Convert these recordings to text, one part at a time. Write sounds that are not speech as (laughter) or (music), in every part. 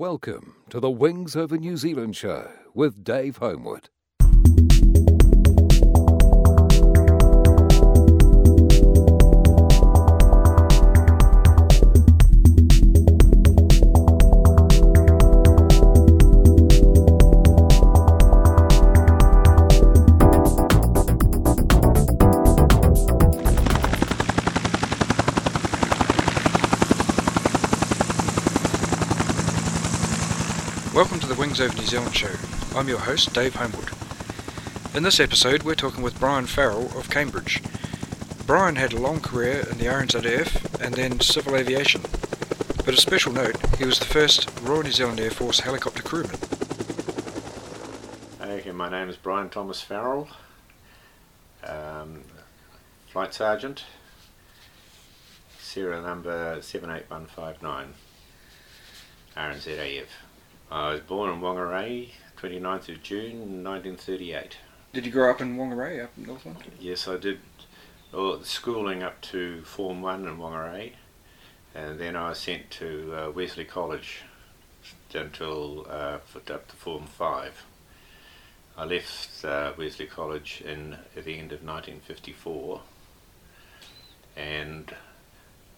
Welcome to the Wings Over New Zealand show with Dave Homewood. Over New Zealand show. I'm your host, Dave Homewood. In this episode, we're talking with Brian Farrell of Cambridge. Brian had a long career in the RNZAF and then civil aviation. But a special note, he was the first Royal New Zealand Air Force helicopter crewman. Okay, my name is Brian Thomas Farrell, um, Flight Sergeant, serial number 78159, RNZAF. I was born in Whangarei, 29th of June 1938. Did you grow up in Whangarei, up in Northland? Yes, I did the schooling up to Form 1 in Whangarei, and then I was sent to uh, Wesley College until uh, up to Form 5. I left uh, Wesley College in at the end of 1954 and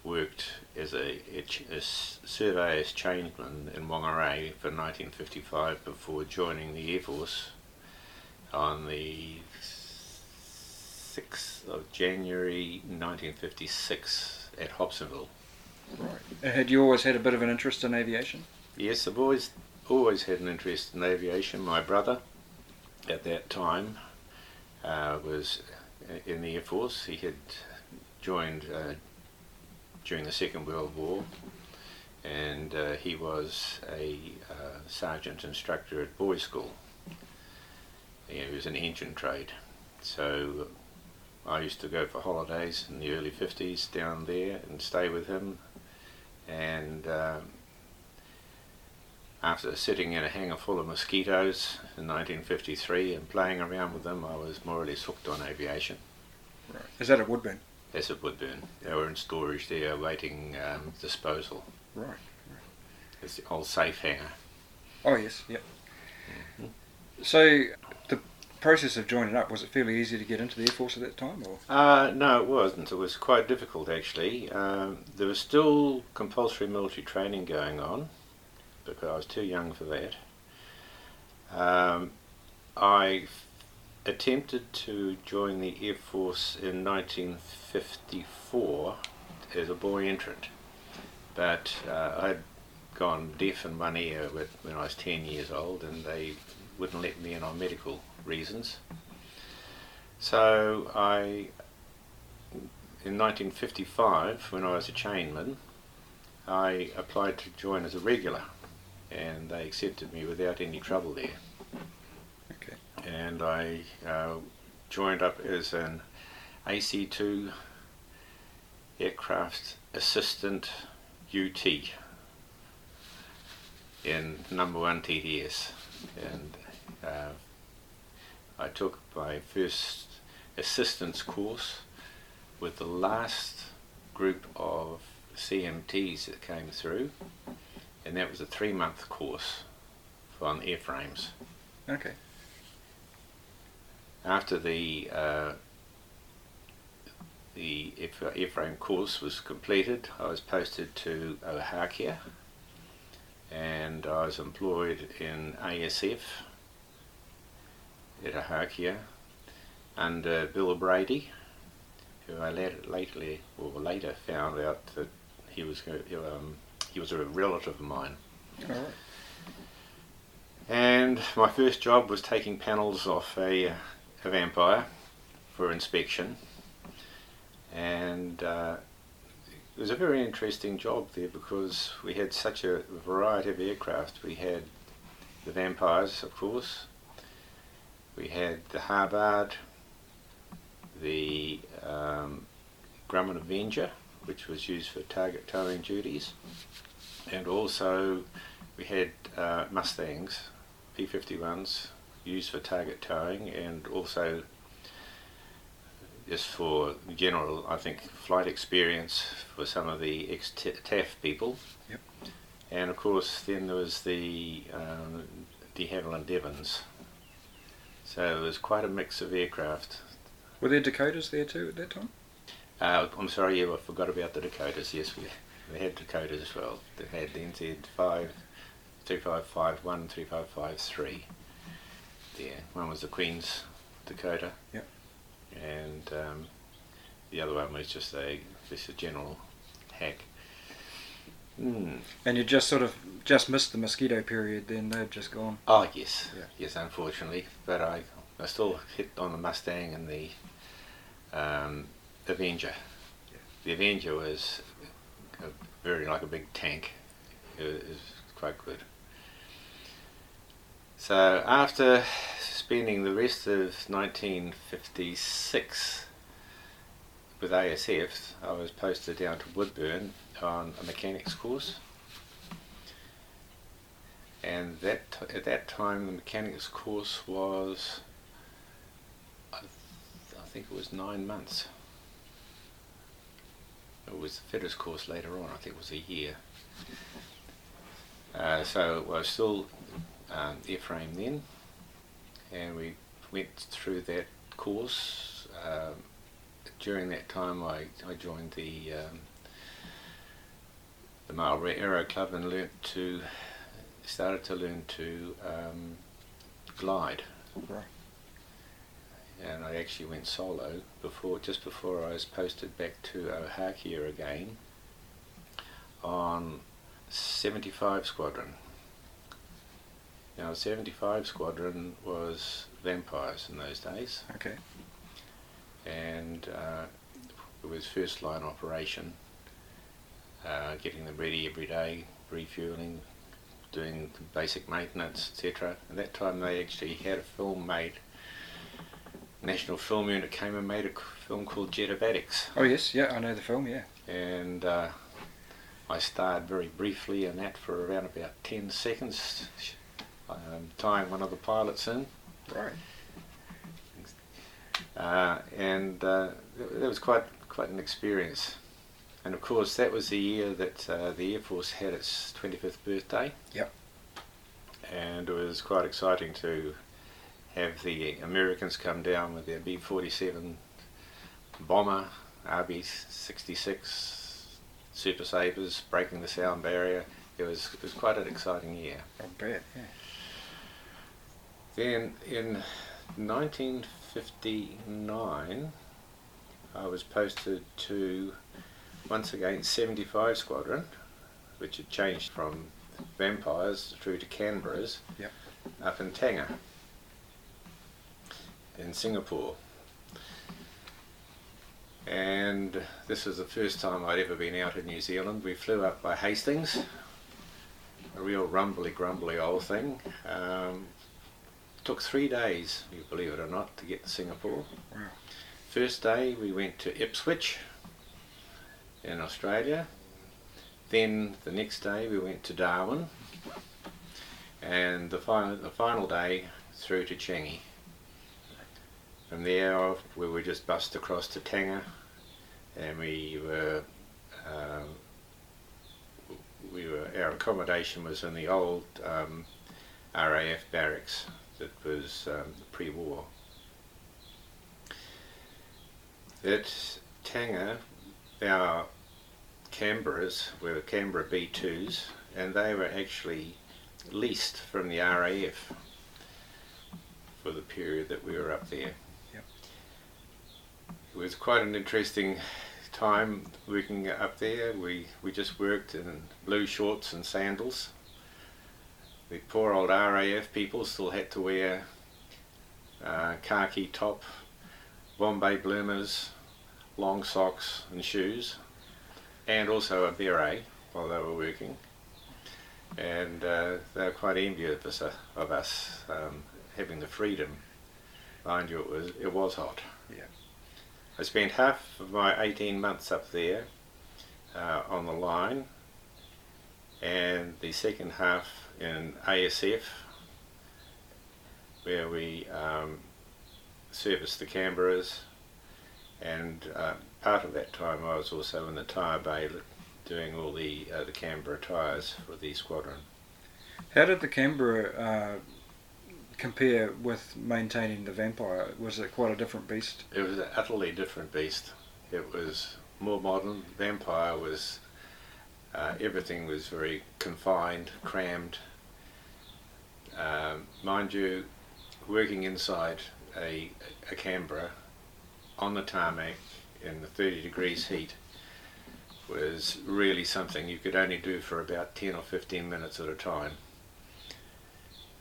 worked as a, a, a surveyor's chainman in Whangarei for 1955 before joining the Air Force on the 6th of January 1956 at Hobsonville. Right. Uh, Had you always had a bit of an interest in aviation? Yes, I've always always had an interest in aviation. My brother, at that time, uh, was in the Air Force. He had joined uh, during the Second World War, and uh, he was a uh, sergeant instructor at boys' school. He was an engine trade, so I used to go for holidays in the early fifties down there and stay with him, and. Um, after sitting in a hangar full of mosquitoes in 1953 and playing around with them, I was less hooked on aviation. Right. Is that at Woodbourne? As it would burn. They were in storage there awaiting um, disposal. Right. It's the old safe hangar. Oh, yes, yep. So, the process of joining up, was it fairly easy to get into the Air Force at that time? or? Uh, no, it wasn't. It was quite difficult actually. Um, there was still compulsory military training going on because I was too young for that. Um, I attempted to join the Air Force in 1954 as a boy entrant, but uh, I'd gone deaf in one ear when I was 10 years old and they wouldn't let me in on medical reasons. So I, in 1955, when I was a chainman, I applied to join as a regular, and they accepted me without any trouble there. Okay. And I uh, joined up as an AC2 aircraft assistant UT in number one TTS, and uh, I took my first assistance course with the last group of CMTs that came through, and that was a three month course on airframes. Okay. After the uh, the airframe course was completed, I was posted to Ohakea, and I was employed in ASF at Ohakea under Bill Brady, who I later, lately or later found out that he was um, he was a relative of mine. Right. And my first job was taking panels off a, a vampire for inspection. And uh, it was a very interesting job there because we had such a variety of aircraft. We had the vampires, of course. We had the Harvard, the um, Grumman Avenger, which was used for target towing duties, and also we had uh, Mustangs, P51s, used for target towing, and also just for general, I think, flight experience for some of the ex-TAF people. Yep. and of course then there was the um, de Havilland Devons. So it was quite a mix of aircraft. Were there Dakotas there too at that time? Uh, I'm sorry, yeah, I forgot about the Dakotas. Yes, we, we had Dakotas as well. They had the NZ5, 3551, 3553. There, one was the Queen's Dakota. Yep. And um, the other one was just a just a general hack. Hmm. And you just sort of just missed the mosquito period. Then they'd just gone. Oh yes, Yeah. yes, unfortunately, but I I still hit on the Mustang and the um, Avenger. Yeah. The Avenger was a, very like a big tank. It was quite good. So after spending the rest of 1956 with ASF, I was posted down to Woodbourne on a mechanics course. And that at that time the mechanics course was I, th- I think it was nine months. It was the fitters course later on I think it was a year. Uh, so I was still um, airframe then and we went through that course um, during that time I, I joined the um, the Marlborough Aero Club and learnt to started to learn to um, glide. Right. And I actually went solo before, just before I was posted back to Ohakea again on 75 Squadron. Now, 75 Squadron was vampires in those days, Okay. and uh, it was first line operation, uh, getting them ready every day, refueling, doing basic maintenance, etc. At that time, they actually had a film made. National Film Unit came and made a film called Jet of Addicts, Oh yes, yeah, I know the film. Yeah. and uh, I starred very briefly in that for around about 10 seconds, um, tying one of the pilots in. Right. uh, and uh, that was quite quite an experience. And of course, that was the year that uh, the Air Force had its 25th birthday. Yep. And it was quite exciting to have the Americans come down with their B-47 bomber, RB-66 Super Sabres, breaking the sound barrier. It was it was quite an exciting year. I bet. Yeah. Then in 1959, I was posted to once again 75 Squadron, which had changed from Vampires through to Canberras, Yep. up in Tengah, in Singapore. And this was the first time I'd ever been out in New Zealand. We flew up by Hastings, a real rumbly, grumbly old thing. Um, took three days, you believe it or not, to get to Singapore. Wow. First day we went to Ipswich in Australia. Then the next day we went to Darwin. And the final, the final day through to Changi. From there we were just bussed across to Tengah and we were um, we were our accommodation was in the old um, RAF barracks that was um, pre-war. At Tengah, our Canberras were Canberra B2s, and they were actually leased from the RAF for the period that we were up there. Yep. It was quite an interesting time working up there. We we just worked in blue shorts and sandals. The poor old RAF people still had to wear uh, khaki top, Bombay bloomers, long socks and shoes, and also a beret while they were working. And uh, they were quite envious of us, of us um, having the freedom. Mind you, it was it was hot. Yeah. I spent half of my 18 months up there uh, on the line, and the second half in ASF, where we um, serviced the Canberras, and uh, part of that time I was also in the Tyre Bay doing all the uh, the Canberra tyres for the squadron. How did the Canberra uh, compare with maintaining the Vampire? Was it quite a different beast? It was an utterly different beast. It was more modern. Vampire was uh, everything was very confined, crammed. Um, mind you, working inside a, a Canberra on the tarmac in the 30 degrees heat was really something you could only do for about 10 or 15 minutes at a time.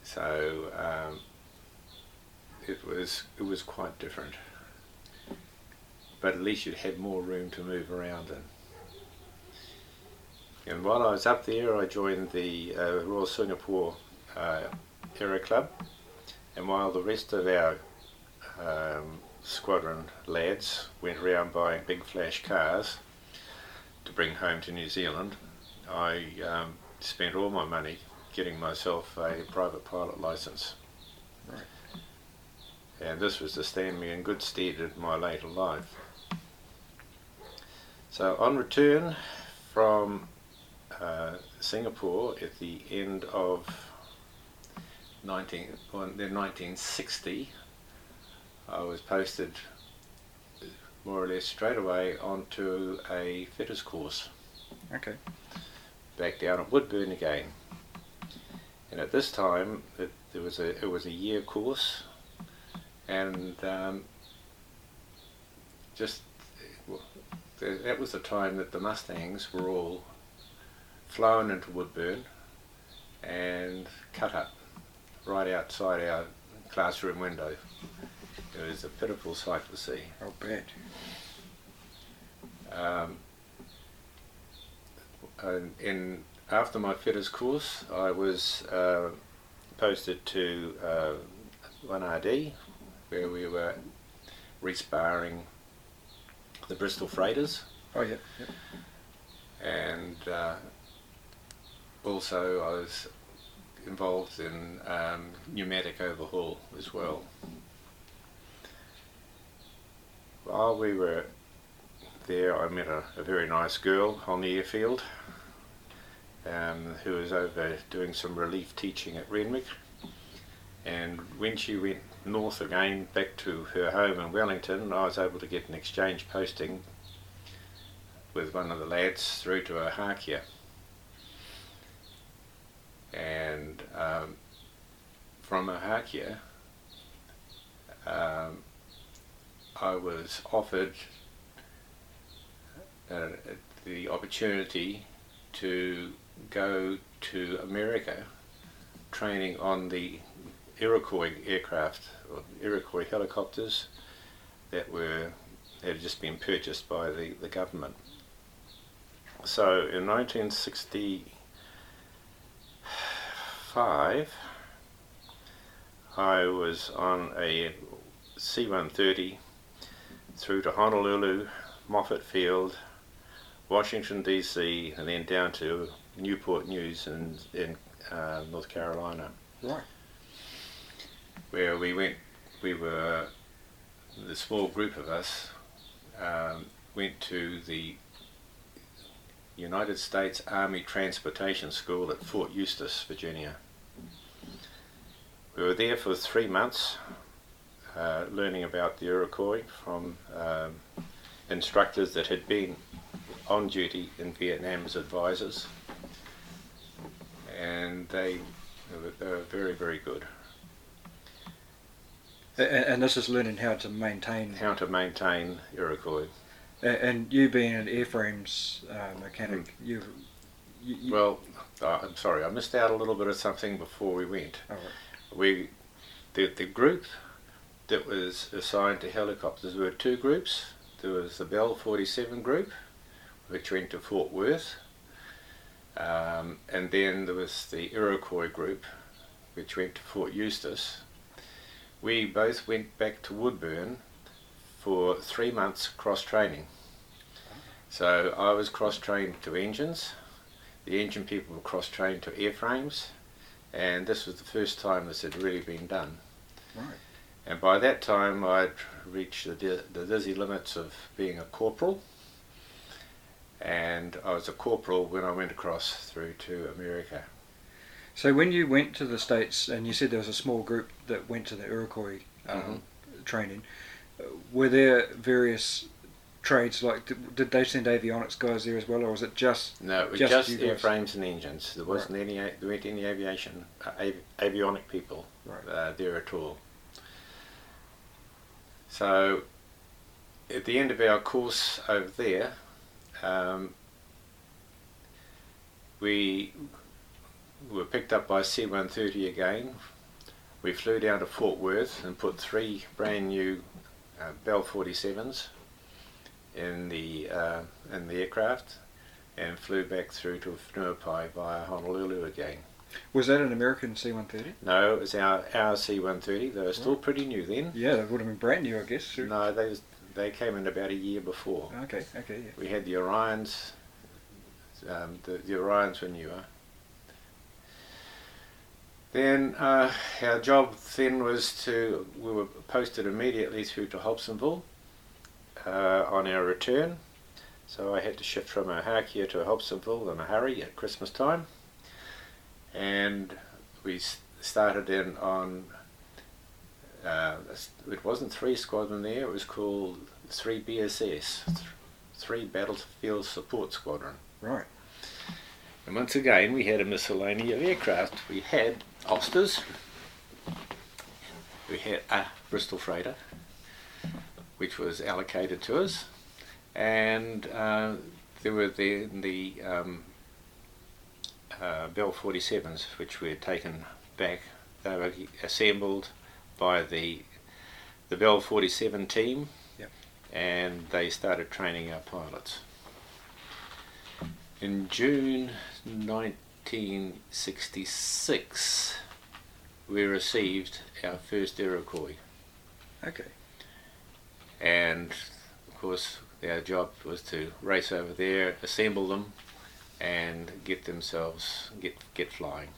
So um, it was it was quite different. But at least you had more room to move around in. And while I was up there, I joined the uh, Royal Singapore uh, Aero Club. And while the rest of our um, squadron lads went around buying big flash cars to bring home to New Zealand, I um, spent all my money getting myself a private pilot license. Right. And this was to stand me in good stead in my later life. So on return from uh, Singapore at the end of 19, well, then 1960, I was posted more or less straight away onto a fitters course Okay. back down at Woodbourne again. And at this time, it, there was a it was a year course, and um, just that was the time that the Mustangs were all flown into Woodbourne and cut up right outside our classroom window. It was a pitiful sight to see. Oh, bad. Um, and in after my fitters course, I was uh, posted to uh, 1RD, where we were resparring the Bristol freighters, Oh, yeah. Yep. and uh, also I was involved in um, pneumatic overhaul as well. While we were there, I met a, a very nice girl on the airfield um, who was over doing some relief teaching at Renwick. And when she went north again, back to her home in Wellington, I was able to get an exchange posting with one of the lads through to Ohakea. And um, from Ohakea, um, I was offered uh, the opportunity to go to America training on the Iroquois aircraft or Iroquois helicopters that were had just been purchased by the, the government. So in 1965, I was on a C-130 through to Honolulu, Moffett Field, Washington D.C., and then down to Newport News in in uh, North Carolina, Right. where we went. We were the small group of us um, went to the United States Army Transportation School at Fort Eustis, Virginia. We were there for three months, uh, learning about the Iroquois from um, instructors that had been on duty in Vietnam as advisors, and they, they, were, very, very good. A- a- And this is learning how to maintain. How to maintain Iroquois. And you being an airframes uh, mechanic, you, you, you Well, uh, I'm sorry, I missed out a little bit of something before we went. right. We, the, the group that was assigned to helicopters were two groups. There was the Bell 47 group, which went to Fort Worth, um, and then there was the Iroquois group, which went to Fort Eustis. We both went back to Woodbourne for three months cross training. So I was cross trained to engines, the engine people were cross trained to airframes, and this was the first time this had really been done. Right. And by that time, I'd reached the, di- the dizzy limits of being a corporal, and I was a corporal when I went across through to America. So when you went to the states, and you said there was a small group that went to the Iroquois um, training, uh, were there various trades like did, did they send avionics guys there as well, or was it just No, it was Just just, airframes and engines. There wasn't any. There weren't any aviation, uh, av- avionic people Right. uh, there at all. So, at the end of our course over there, um, we were picked up by C-130 again. We flew down to Fort Worth and put three brand new uh, Bell 47s in the uh, in the aircraft and flew back through to Whenuapai via Honolulu again. was that an American C-130? No, it was our, our C-130. They were still pretty new then. Yeah, they would have been brand new, I guess. No, they was, they came in about a year before. Okay, okay, yeah. We had the Orions. Um, the, the Orions were newer. Then uh, our job then was to we were posted immediately through to Hobsonville uh, on our return. So I had to shift from Ohakea to a Hobsonville in a hurry at Christmas time, and we started in on. Uh, it wasn't three squadron there; it was called three BSS, three Battlefield Support Squadron. Right. And once again, we had a miscellany of aircraft. We had Austers, we had a Bristol freighter, which was allocated to us, and uh, there were the the um, uh, Bell 47s, which were taken back. They were assembled by the the Bell 47 team, Yep. and they started training our pilots. In June 1966, we received our first Iroquois, Okay. And of course, our job was to race over there, assemble them, and get themselves get get flying.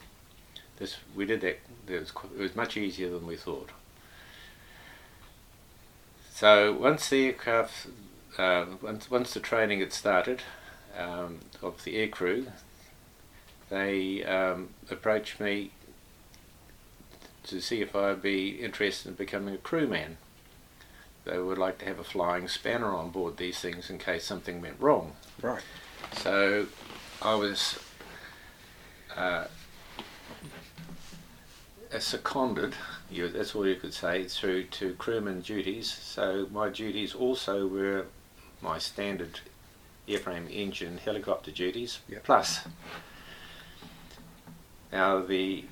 This we did that. It was, it was much easier than we thought. So once the aircraft, uh, once once the training had started um, of the air crew, they um, approached me to see if I'd be interested in becoming a crewman. They would like to have a flying spanner on board these things in case something went wrong. Right. So I was uh, seconded, you, that's all you could say, through to crewman duties. So my duties also were my standard airframe engine helicopter duties, Yep. plus. Now the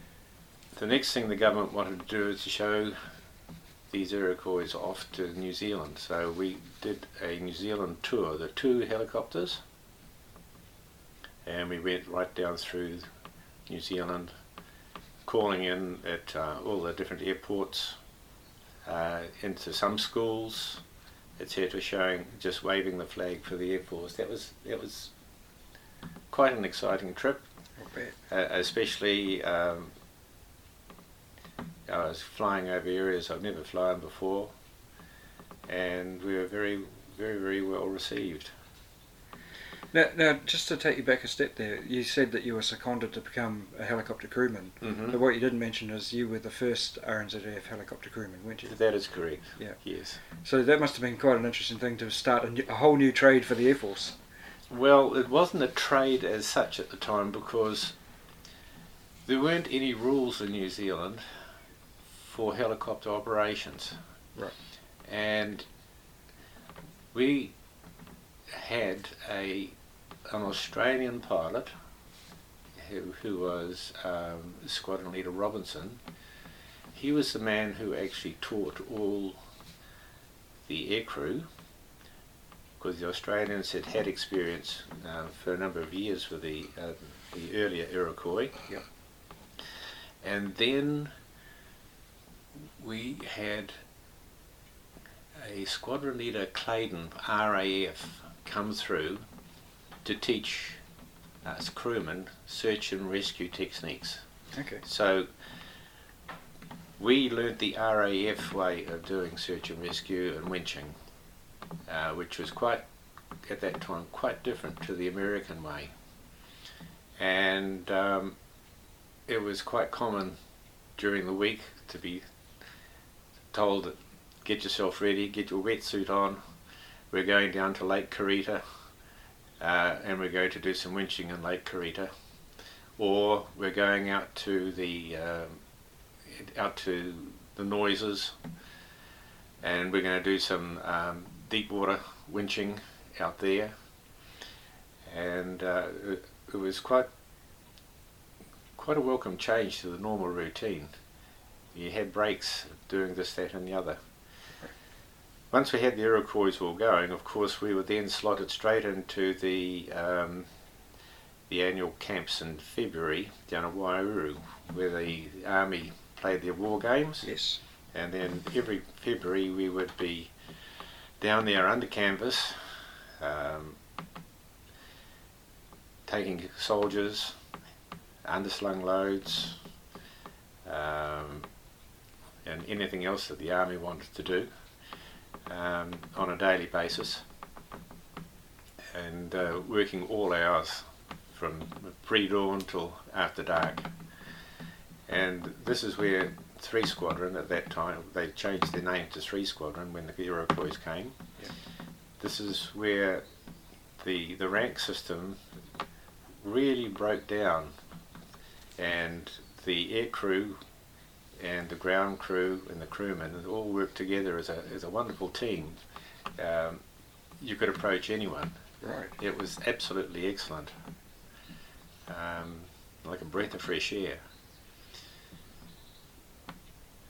the next thing the government wanted to do is to show these Iroquois off to New Zealand. So we did a New Zealand tour, the two helicopters, and we went right down through New Zealand, calling in at uh, all the different airports, uh, into some schools, etc., showing just waving the flag for the Air Force. That was that was quite an exciting trip uh, especially um, I was flying over areas I've never flown before, and we were very, very, very well received. Now, now, just to take you back a step there, you said that you were seconded to become a helicopter crewman. Mm-hmm. But what you didn't mention is you were the first RNZF helicopter crewman, weren't you? That is correct. Yeah. Yes. So that must have been quite an interesting thing to start a, new, a whole new trade for the Air Force. Well, it wasn't a trade as such at the time because there weren't any rules in New Zealand for helicopter operations. Right. And we had a an Australian pilot who, who was um, Squadron Leader Robinson. He was the man who actually taught all the aircrew because the Australians had had experience uh, for a number of years with the uh, the earlier Iroquois. Yep. And then we had a squadron leader, Claydon, RAF, come through to teach us crewmen search and rescue techniques. Okay. So we learnt the RAF way of doing search and rescue and winching, uh, which was quite at that time quite different to the American way. And um, it was quite common during the week to be told get yourself ready, get your wetsuit on, we're going down to Lake Karita uh, and we're going to do some winching in Lake Karita. Or we're going out to the um, out to the noises and we're going to do some um, deep water winching out there and uh, it, it was quite quite a welcome change to the normal routine. You had breaks doing this, that, and the other. Once we had the Iroquois all going, of course, we were then slotted straight into the um, the annual camps in February down at Waiouru, where the army played their war games. Yes. And then every February we would be down there under canvas, um, taking soldiers, underslung loads, um, and anything else that the army wanted to do um, on a daily basis, and uh, working all hours from pre-dawn till after dark. And this is where Three Squadron at that time they changed their name to Three Squadron when the Iroquois came. Yeah. This is where the the rank system really broke down, and the air crew and the ground crew and the crewmen all worked together as a as a wonderful team. Um, you could approach anyone. Right. It was absolutely excellent. Um, like a breath of fresh air.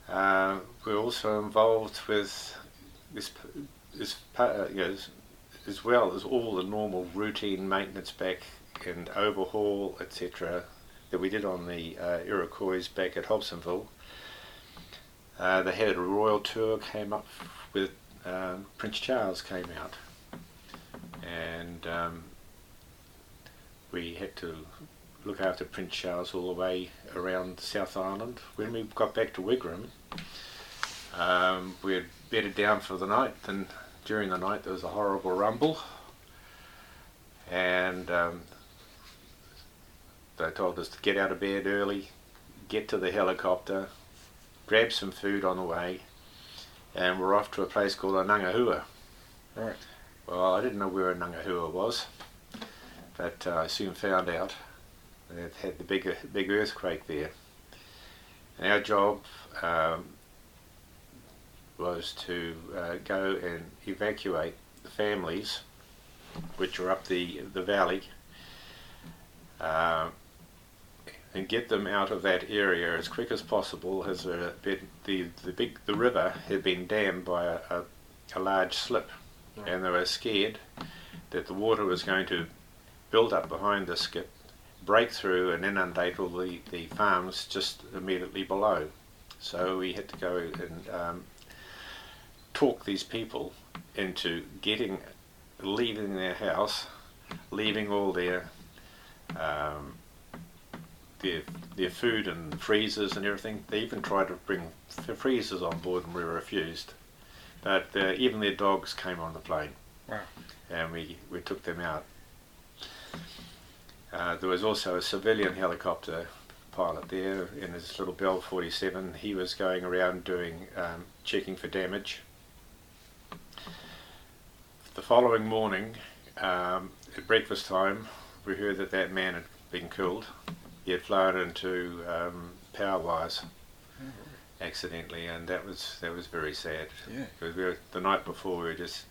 Uh, we're also involved with this, this uh, you know, as, as well as all the normal routine maintenance back and overhaul, etc., that we did on the uh, Iroquois back at Hobsonville. Uh, they had a royal tour, came up with um, Prince Charles came out, and um, we had to look after Prince Charles all the way around South Island. When we got back to Wigram, um, we had bedded down for the night, and during the night there was a horrible rumble, and um, they told us to get out of bed early, get to the helicopter, grab some food on the way, and we're off to a place called Inangahua. Right. Well, I didn't know where Inangahua was, but uh, I soon found out. It had the big, big earthquake there. And our job um, was to uh, go and evacuate the families which were up the, the valley uh, and get them out of that area as quick as possible as a the, the, big, the river had been dammed by a, a, a large slip and they were scared that the water was going to build up behind the skip, break through and inundate all the, the farms just immediately below. So we had to go and um, talk these people into getting, leaving their house, leaving all their um, their their food and freezers and everything. They even tried to bring freezers on board and we refused. But uh, even their dogs came on the plane. Wow. And we, we took them out. Uh, there was also a civilian helicopter pilot there in his little Bell 47. He was going around doing um, checking for damage. The following morning, um, at breakfast time, we heard that that man had been killed. He had flown into um, power wires accidentally, and that was that was very sad. Yeah. Because we were, the night before we were just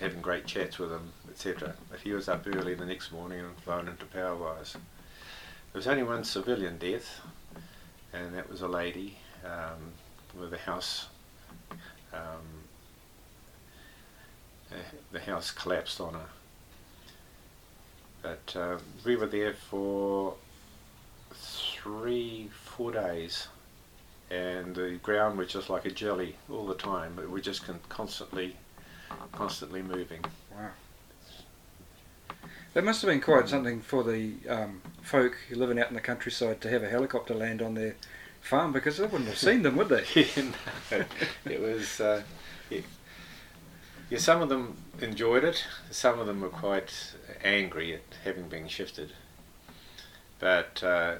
having great chats with him, etc. But he was up early the next morning and flown into power wires. There was only one civilian death, and that was a lady um, with a house. Um, uh, the house collapsed on her. But uh, we were there for three, four days, and the ground was just like a jelly all the time. But we're just con- constantly, constantly moving. Wow. That must have been quite something for the um, folk living out in the countryside to have a helicopter land on their farm because they wouldn't have seen them, would they? (laughs) no, it was uh, it, Yeah, some of them enjoyed it. Some of them were quite angry at having been shifted. But uh,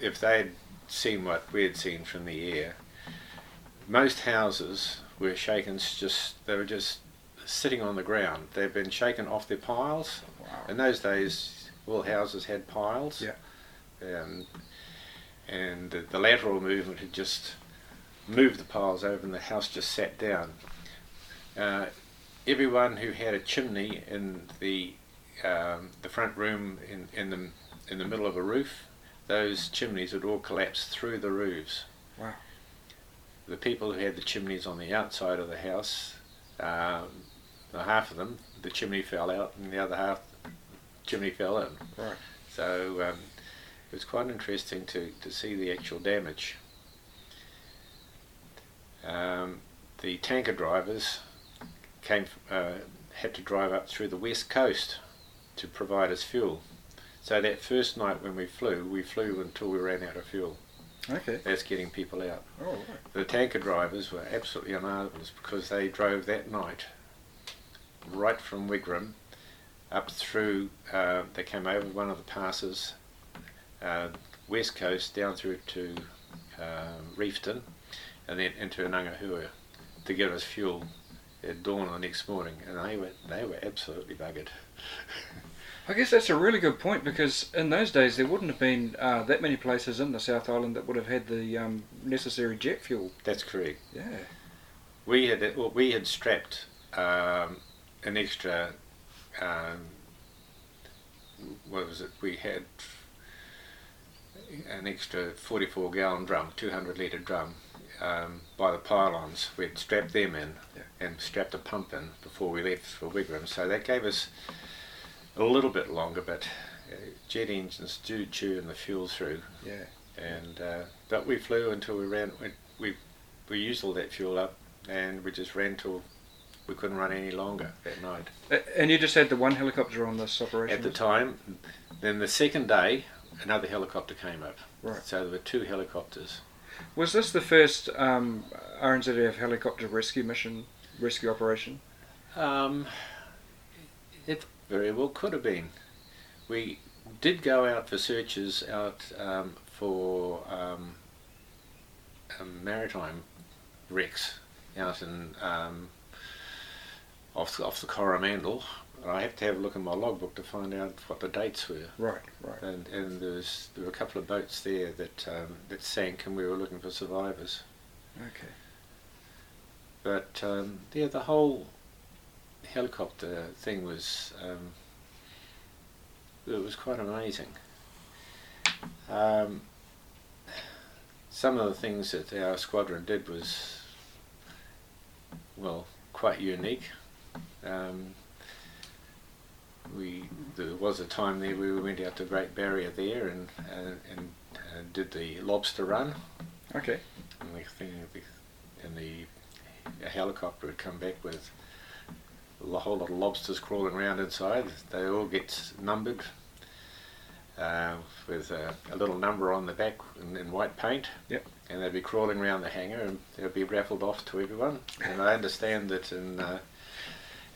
if they'd seen what we had seen from the air, most houses were shaken just, they were just sitting on the ground. They'd been shaken off their piles. Wow. In those days, all houses had piles. Yeah. Um, and the, the lateral movement had just moved the piles over and the house just sat down. Uh, everyone who had a chimney in the um, the front room in, in the in the middle of a roof, those chimneys would all collapse through the roofs. Wow. The people who had the chimneys on the outside of the house, um, half of them, the chimney fell out, and the other half, the chimney fell in. Right. So um, it was quite interesting to, to see the actual damage. Um, the tanker drivers came uh, had to drive up through the west coast to provide us fuel. So that first night when we flew, we flew until we ran out of fuel. Okay. That's getting people out. Oh, right. The tanker drivers were absolutely marvellous because they drove that night right from Wigram up through, uh, they came over one of the passes, uh, west coast down through to um Reefton and then into Nangahua to give us fuel at dawn the next morning and they were, they were absolutely buggered. (laughs) I guess that's a really good point because in those days there wouldn't have been uh, that many places in the South Island that would have had the um, necessary jet fuel. That's correct. Yeah. We had well, we had strapped um, an extra. Um, what was it? We had an extra 44 gallon drum, 200 litre drum, um, by the pylons. We'd strapped them in Yeah. and strapped a pump in before we left for Wigram. So that gave us a little bit longer, but uh, jet engines do chew in the fuel through Yeah. and uh, but we flew until we ran we, we we used all that fuel up and we just ran till we couldn't run any longer that night And you just had the one helicopter on this operation? at the time then the second day another helicopter came up Right. so there were two helicopters Was this the first um, RNZF helicopter rescue mission, rescue operation? um, it very well could have been we did go out for searches out um, for um, um, maritime wrecks out in um, off off the Coromandel. I have to have a look in my logbook to find out what the dates were. Right, right. And and there was there were a couple of boats there that um, that sank, and we were looking for survivors. Okay. But um, yeah, the whole helicopter thing was um, it was quite amazing. Um, some of the things that our squadron did was well quite unique. Um, we there was a time there we went out to Great Barrier there and and, and uh, did the lobster run. Okay. And the thing, and the a helicopter would come back with a whole lot of lobsters crawling around inside. They all get numbered uh, with a, a little number on the back in, in white paint. Yep. And they'd be crawling around the hangar, and they'd be raffled off to everyone. And I understand that in uh,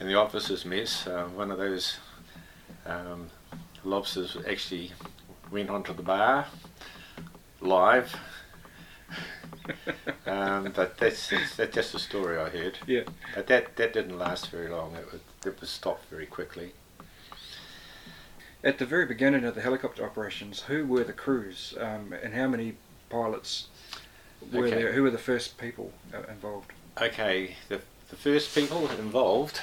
in the officers' mess, uh, one of those um, lobsters actually went onto the bar live. Um, but that's, that's, that's just a story I heard. Yeah. But that, that didn't last very long. It was, it was stopped very quickly. At the very beginning of the helicopter operations, who were the crews um, and how many pilots were Okay. there? Who were the first people uh, involved? Okay, the, the first people involved,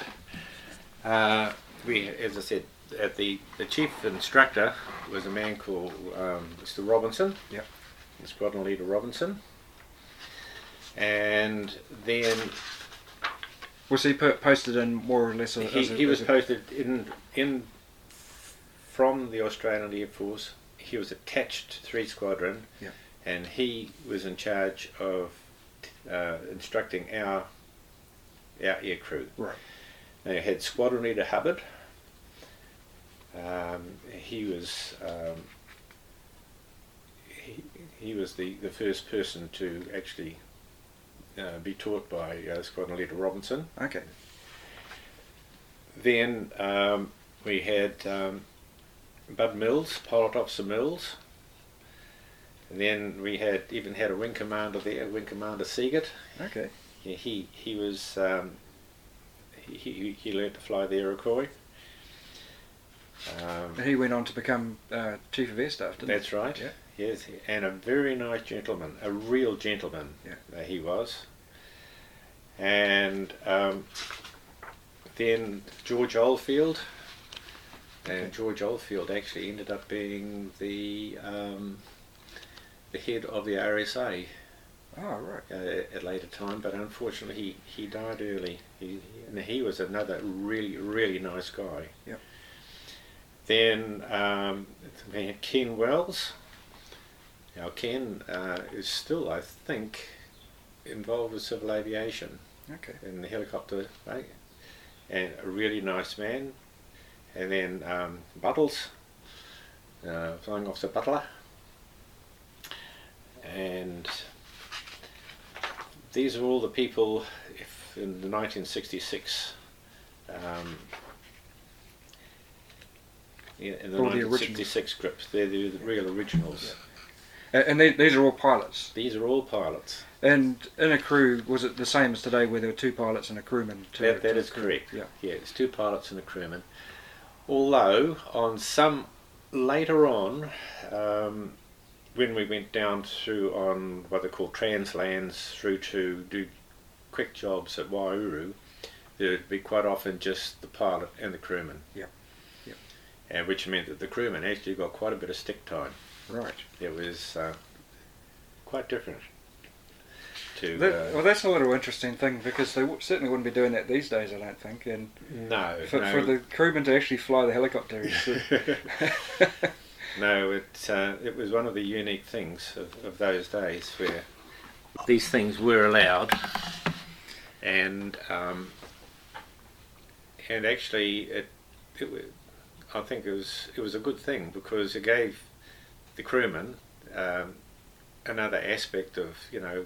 uh, we, as I said, at the, the chief instructor was a man called um, Mr. Robinson. Yep. Squadron leader Robinson. And then Was he po- posted in more or less? A, he, a, he was posted in in from the Australian Air Force. He was attached to three squadron, Yeah. and he was in charge of uh, instructing our our air crew. Right. They had squadron leader Hubbard. Um, he was um, he, he was the, the first person to actually uh, be taught by uh, squadron leader Robinson. Okay. then um, we had um, Bud Mills, Pilot Officer Mills. And then we had even had a wing commander there, Wing Commander Seagate. Okay. Yeah, he he was um, he, he he learned to fly the Iroquois. Um, He went on to become uh, chief of air staff, didn't that's right. Yes, and a very nice gentleman, a real gentleman. Yeah. he was. And um, then George Oldfield, and George Oldfield actually ended up being the um, the head of the RSA? Oh, right. uh, at a later time, but unfortunately he, he died early. He, and he was another really, really nice guy. Yep. Then um, Ken Wells. Now Ken uh, is still, I think, involved with civil aviation Okay. in the helicopter, right? and a really nice man. And then um, Buttles, uh, flying officer Butler, and these are all the people if in the 1966 um, yeah, in the All the 1966 scripts they're the, the real originals A- And they, these are all pilots. these are all pilots And in a crew, was it the same as today, where there were two pilots and a crewman? To, that, that to is correct Yeah. yeah it's two pilots and a crewman although on some later on um, when we went down through on what they call translands through to do quick jobs at Waiouru, there would be quite often just the pilot and the crewman. Yeah. Yeah. And which meant that the crewman actually got quite a bit of stick time. Right. It was uh, quite different. To That, uh, well, that's a little interesting thing because they w- certainly wouldn't be doing that these days, I don't think. And no, for, no. for the crewman to actually fly the helicopter (laughs) No, it uh, it was one of the unique things of, of those days where these things were allowed, and um, and actually it it I think it was it was a good thing because it gave the crewmen um, another aspect of you know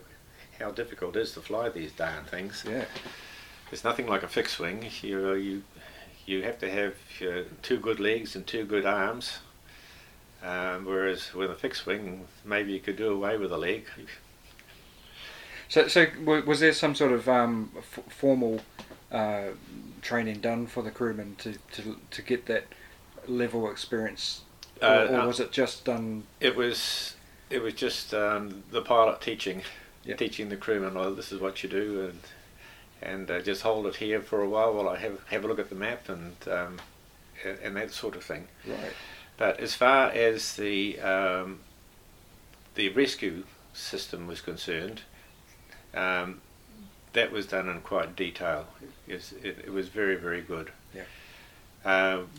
how difficult it is to fly these darn things. yeah. It's nothing like a fixed wing. You you you have to have uh, two good legs and two good arms. Um, whereas with a fixed wing, maybe you could do away with a leg. So, so w- was there some sort of um, f- formal uh, training done for the crewmen to, to, to get that level of experience, Uh, or uh, was it just done? It was it was just um, the pilot teaching, teaching the crewmen, well, this is what you do, and and uh, just hold it here for a while while I have have a look at the map and um, and, and that sort of thing. Right. But as far as the um, the rescue system was concerned, um, that was done in quite detail. It, it, it was very very good. Yeah. Um,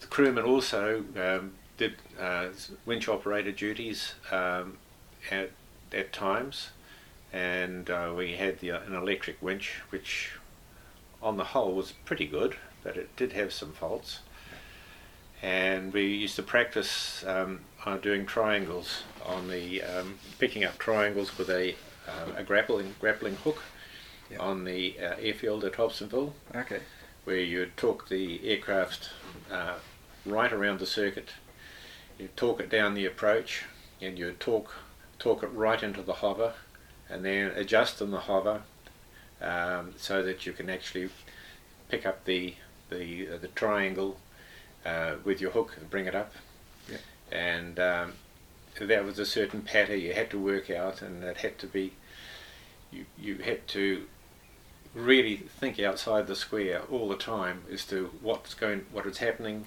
the crewmen also um, did uh, winch operator duties um, at at times, and uh, we had the, an electric winch, which on the whole was pretty good, but it did have some faults and we used to practice um, on doing triangles on the um, picking up triangles with a uh, a grappling grappling hook Yeah. on the uh, airfield at Hobsonville, Okay. where you torque the aircraft uh, right around the circuit. You talk it down the approach, and you talk torque it right into the hover, and then adjust in the hover um, so that you can actually pick up the the uh, the triangle uh, with your hook and bring it up. Yeah. And um, that was a certain pattern you had to work out, and it had to be you you had to really think outside the square all the time as to what's going, what is happening,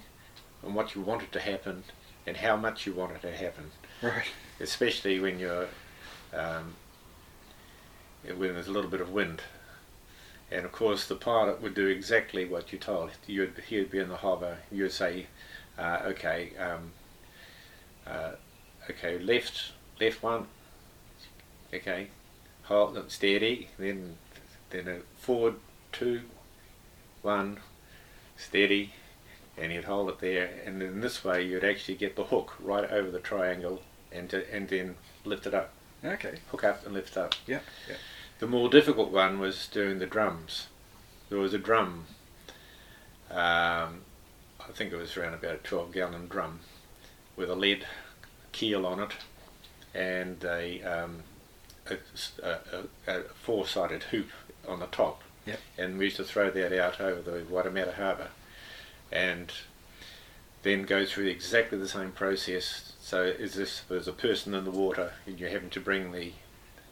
and what you want it to happen, and how much you want it to happen. Right. Especially when you're um, when there's a little bit of wind. And of course, the pilot would do exactly what you told. You'd he'd be in the hover. You'd say, uh, "Okay, um, uh, okay, left, left one. Okay, hold it steady. Then, then a forward two, one, steady, and you'd hold it there. And in this way, you'd actually get the hook right over the triangle, and to, and then lift it up, Okay. hook up and lift up. Yeah. Yeah. The more difficult one was doing the drums. There was a drum Um, I think it was around about a 12 gallon drum with a lead keel on it and a, um, a, a, a four sided hoop on the top. Yep. And we used to throw that out over the Waitemata Harbour and then go through exactly the same process. So, as if there's a person in the water and you're having to bring the,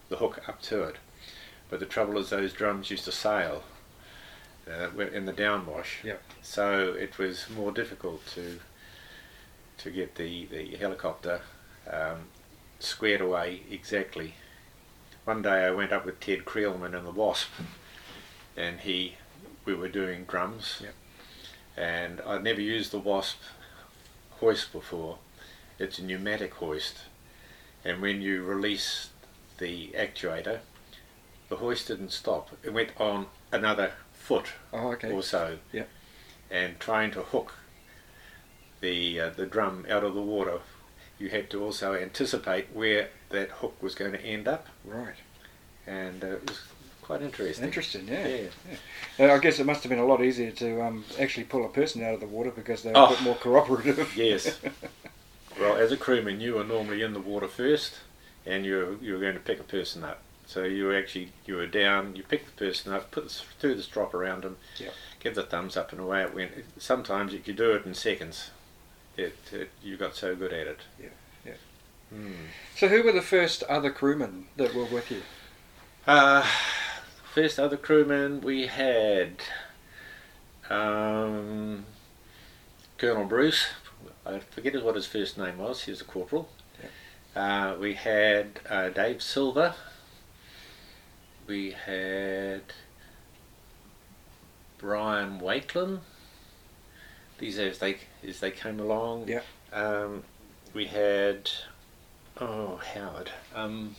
the hook up to it. But the trouble is, those drums used to sail uh, in the downwash. Yep. So it was more difficult to to get the the helicopter um, squared away exactly. One day I went up with Ted Creelman in the Wasp, and he we were doing drums, Yep. And I'd never used the Wasp hoist before. It's a pneumatic hoist, and when you release the actuator, the hoist didn't stop. It went on another foot Oh, okay. or so. Yep. And trying to hook the uh, the drum out of the water, you had to also anticipate where that hook was going to end up, Right. and uh, it was quite interesting. Interesting, yeah. Yeah. Uh, I guess it must have been a lot easier to um, actually pull a person out of the water because they're Oh. a bit more cooperative. (laughs) Yes. (laughs) well, as a crewman, you were normally in the water first, and you were, you were going to pick a person up. So you were actually you were down, you picked the person up, put the, threw the strop around them, Yep. give the thumbs up, and away it went. Sometimes you could do it in seconds. It, it you got so good at it. Yeah, yeah. Hmm. So, who were the first other crewmen that were with you? Uh, first other crewman we had um, Colonel Bruce. I forget what his first name was. He was a corporal. Uh, we had uh, Dave Silver. We had Brian Wakelin. These as they as they came along. Yeah. Um, we had oh Howard. Um,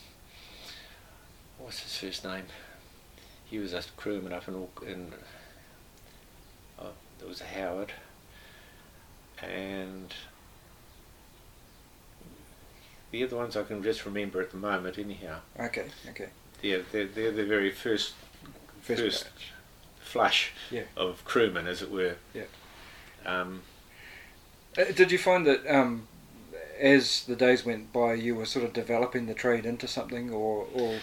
what's his first name? He was a crewman up in in. Oh, there was a Howard. And the other ones I can just remember at the moment. Anyhow, Okay, okay. yeah, they're, they're the very first First, First. flush Yeah. of crewmen, as it were. Yeah. Um, Uh, did you find that um, as the days went by, you were sort of developing the trade into something, or, or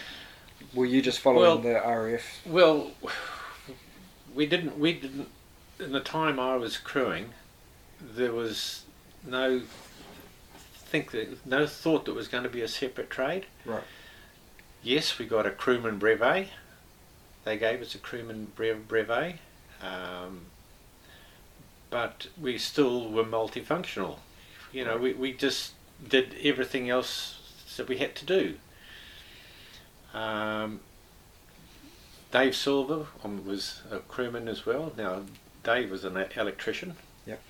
were you just following Well- the RAF? Well, we didn't. We didn't. In the time I was crewing, there was no think that no thought that was going to be a separate trade. Right. Yes, we got a crewman brevet. They gave us a crewman brevet, um, but we still were multifunctional. You know, we, we just did everything else that we had to do. Um, Dave Silver um, was a crewman as well. Now, Dave was an electrician. Yep.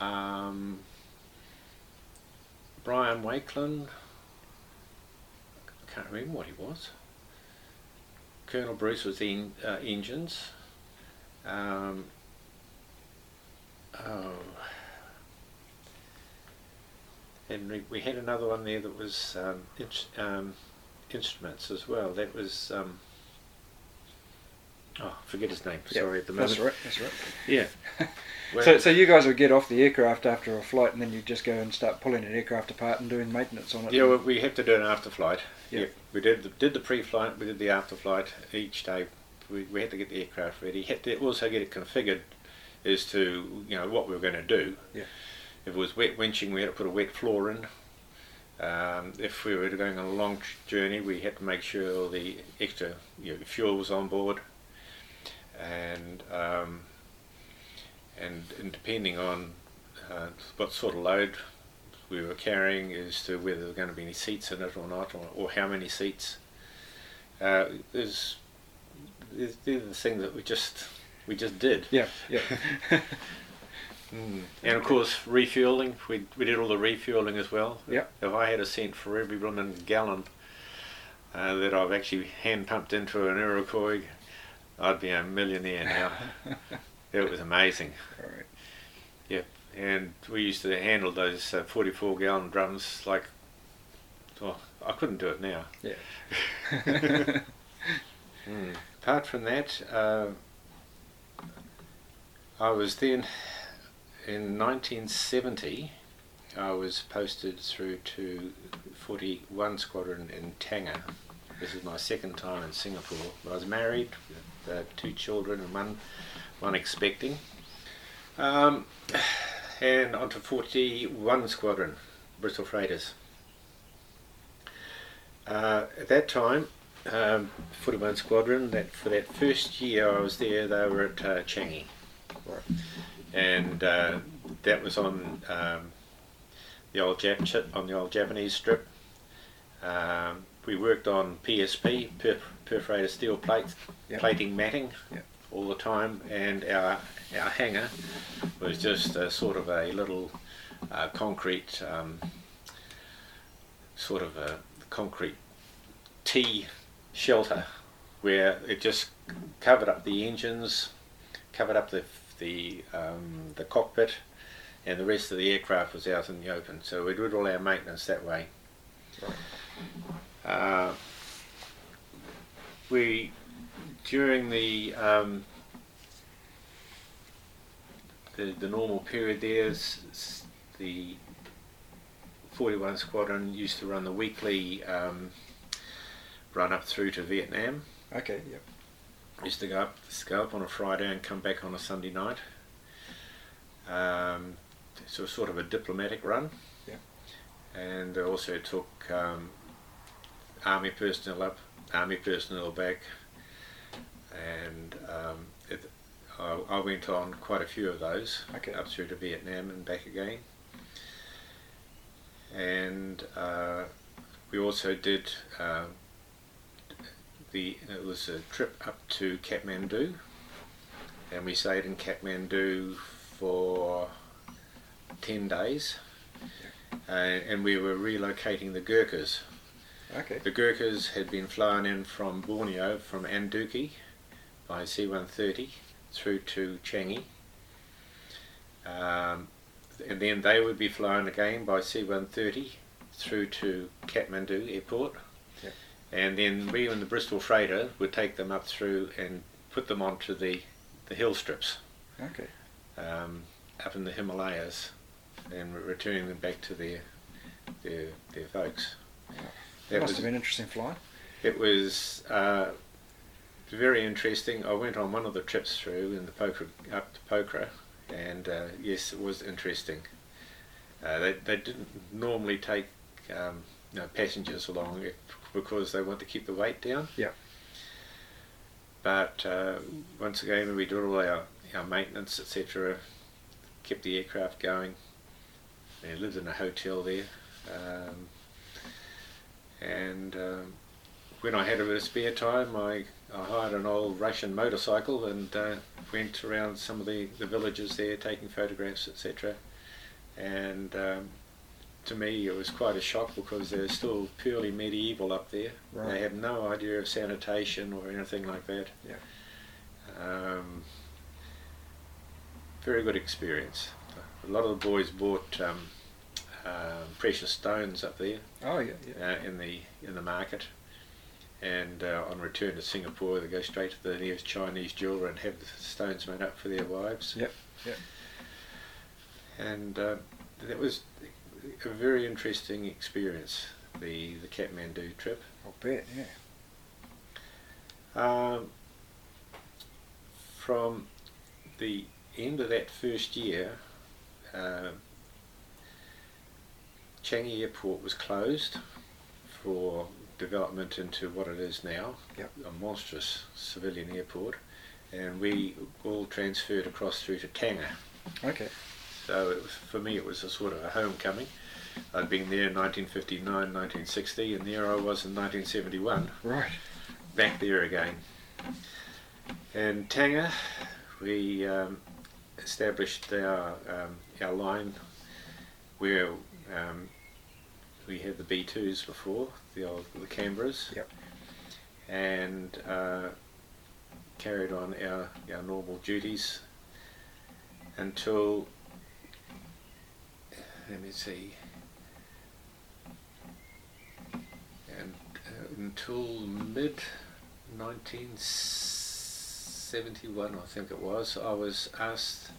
Um, Brian Wakelin, I can't remember what he was. Colonel Bruce was in uh, engines. Um, oh, and we, we had another one there that was um, um, instruments as well. That was um, oh, forget his name. Sorry, at the moment. That's right. That's right. Yeah. (laughs) Well, So, so you guys would get off the aircraft after a flight, and then you'd just go and start pulling an aircraft apart and doing maintenance on it. yeah, we, we had to do an after flight. Yeah. Yeah, we did the, did the pre-flight. We did the after flight each day. We, we had to get the aircraft ready. Had to also get it configured as to you know what we were going to do. Yeah. If it was wet winching, we had to put a wet floor in. Um, if we were going on a long journey, we had to make sure all the extra you know, fuel was on board, and um, and, and depending on uh, what sort of load we were carrying as to whether there were going to be any seats in it or not, or, or how many seats. Uh, there's, there's the things that we just we just did. Yeah. Yeah. (laughs) Mm. And of course, refueling. We we did all the refueling as well. Yep. If I had a cent for every blooming gallon uh, that I've actually hand pumped into an Iroquois, I'd be a millionaire now. (laughs) it was amazing. Right. And we used to handle those uh, 44 gallon drums like, well, I couldn't do it now. Yeah. (laughs) (laughs) Mm. Apart from that, uh, I was then in 1970. I was posted through to 41 Squadron in Tengah. This is my second time in Singapore. I was married with uh, two children and one, one expecting. Um, and on to 41 Squadron, Bristol Freighters. Uh, at that time, um, 41 Squadron, that for that first year I was there, they were at uh, Changi. And uh, that was on um, the old Jap- on the old Japanese strip. Um, we worked on PSP, per- perforated steel plates, Yep. plating matting Yep. all the time, and our our hangar was just a sort of a little uh, concrete, um, sort of a concrete T shelter where it just covered up the engines, covered up the the um, the cockpit, and the rest of the aircraft was out in the open. So we did all our maintenance that way. Uh, we during the um, the the normal period there, the 41 Squadron used to run the weekly um, run up through to Vietnam. Okay. Yep. Used to go up, go up on a Friday and come back on a Sunday night. Um, so it was sort of a diplomatic run. Yeah. And they also took um, army personnel up, army personnel back, and um, it, I, I went on quite a few of those Okay. up through to Vietnam and back again. And uh, we also did uh, the it was a trip up to Kathmandu, and we stayed in Kathmandu for ten days, uh, and we were relocating the Gurkhas. Okay. The Gurkhas had been flown in from Borneo, from Anduki, by C-130 through to Changi. Um, and then they would be flown again by C-130 through to Kathmandu airport. And then we and the Bristol freighter would take them up through and put them onto the, the hill strips Okay. um, up in the Himalayas and re- returning them back to their, their, their folks. That Must was- have been an interesting flight. it was uh, very interesting. I went on one of the trips through in the Pokhara, up to Pokhara, and uh, yes, it was interesting. Uh, they, they didn't normally take um, you know, passengers along because they want to keep the weight down. Yeah. But uh, once again, we did all our, our maintenance, etc., kept the aircraft going. We lived in a hotel there. Um, and um, when I had a bit of spare time, I, I hired an old Russian motorcycle and uh, went around some of the, the villages there taking photographs, etc. And um, to me, it was quite a shock because they're still purely medieval up there. Right. They have no idea of sanitation or anything like that. Yeah. Um, very good experience. A lot of the boys bought um, um precious stones up there Oh yeah. Yeah. uh, in the in the market, and uh, on return to Singapore, they go straight to the nearest Chinese jeweler and have the stones made up for their wives. Yep, yep. And uh, that was a very interesting experience. The the Kathmandu trip. I'll bet. Yeah. Um, from the end of that first year, uh, Changi Airport was closed for development into what it is now, Yep. a monstrous civilian airport, and we all transferred across through to Tengah. Okay. So it was, for me, it was a sort of a homecoming. I'd been there in 1959, 1960, and there I was in 1971 Right. back there again. And Tengah, we um, established our um, our line where um, we had the B2s before, the old the Canberras. Yep. And uh, carried on our, our normal duties until let me see and uh, until mid 1971, I think it was, I was asked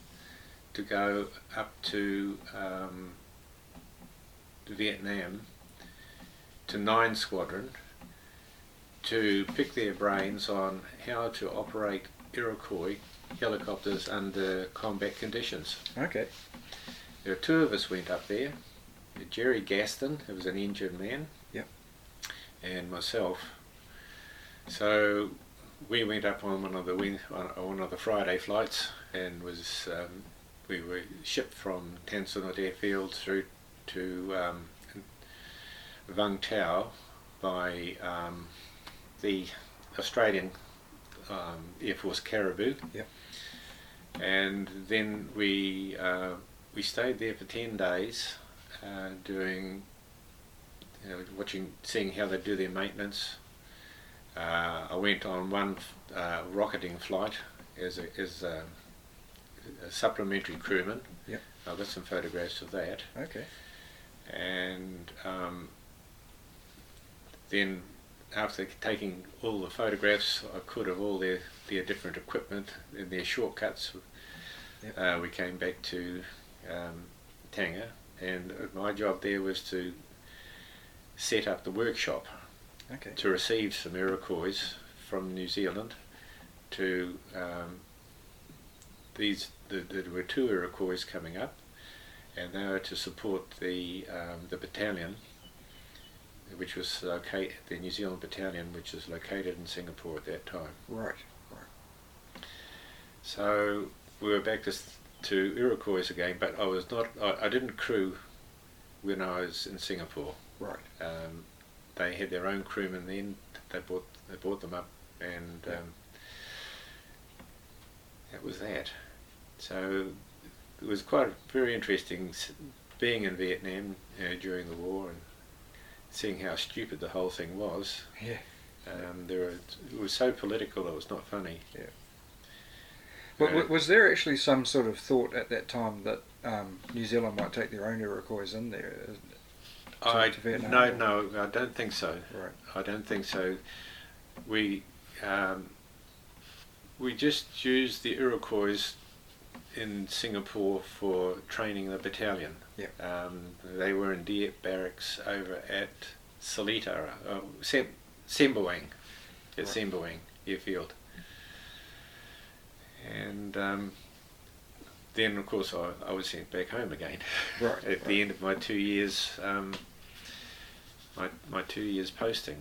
to go up to um, Vietnam to 9 Squadron to pick their brains on how to operate Iroquois helicopters under combat conditions. Okay. There were two of us went up there. Jerry Gaston, who was an injured man. Yep. And myself. So we went up on one of the one of the Friday flights and was um, we were shipped from Tan Airfield through to um, Vung Tau by um, the Australian um, Air Force Caribou. Yep. And then we uh, we stayed there for ten days, uh, doing, you know, watching, seeing how they do their maintenance. Uh, I went on one uh, rocketing flight as a, as a, a supplementary crewman. Yep. I've got some photographs of that. Okay. And um, then after taking all the photographs I could of all their, their different equipment and their shortcuts, Yep. uh, we came back to um, Tengah, and my job there was to set up the workshop Okay. to receive some Iroquois from New Zealand. To um, these, the, there were two Iroquois coming up, and they were to support the um, the battalion, which was located the New Zealand battalion, which was located in Singapore at that time. Right. So we were back to, to Iroquois again, but I was not. I, I didn't crew when I was in Singapore. Right. Um, they had their own crewmen then. They bought they bought them up, and Yeah. um, that was that. So it was quite very interesting being in Vietnam uh, during the war and seeing how stupid the whole thing was. Yeah. Um, there were, it was so political. It was not funny. But Uh, w- was there actually some sort of thought at that time that um, New Zealand might take their own Iroquois in there? to- I to Vietnam no or- no I don't think so. Right. I don't think so. We um, we just used the Iroquois in Singapore for training the battalion. Yep. Um, they were in Dieppe barracks over at Seletar, uh, Sem- Sembawang, at Right. Sembawang airfield. And um, then, of course, I, I was sent back home again (laughs) Right, at the end of my two years, um, my my two years posting.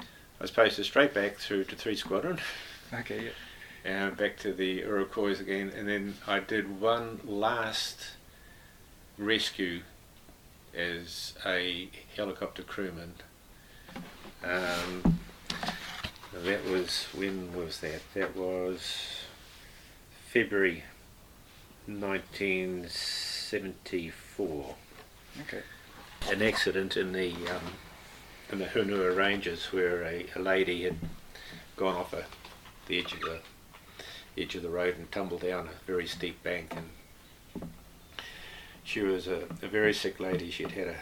I was posted straight back through to Three Squadron, Okay. Yeah. (laughs) and back to the Iroquois again, and then I did one last rescue as a helicopter crewman. Um, that was when was that? That was February 1974 Okay. an accident in the um, in the Hunua Ranges where a, a lady had gone off a, the edge of the edge of the road and tumbled down a very steep bank and she was a, a very sick lady. She'd had a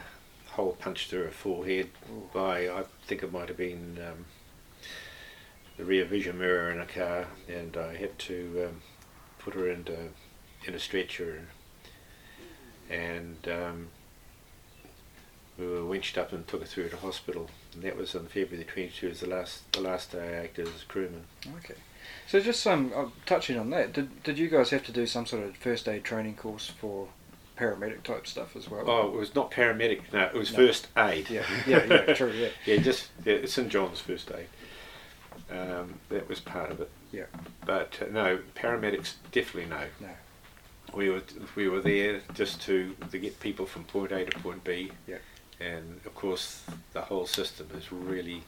hole punched through her forehead Ooh. by I think it might have been um, the rear vision mirror in a car, and I had to um, put her into in a stretcher and um, we were winched up and took her through to hospital. And that was on February the 22nd, was the last, the last day I acted as a crewman. Okay. So just some uh, touching on that. Did did you guys have to do some sort of first aid training course for paramedic type stuff as well? Oh, it was not paramedic, no, it was No. first aid. Yeah. Yeah. Yeah. (laughs) True. Yeah. yeah, just yeah, St John's first aid. Um, that was part of it. Yeah. But uh, no, paramedics definitely no. No. We were we were there just to to get people from point A to point B. Yeah. And of course, the whole system is really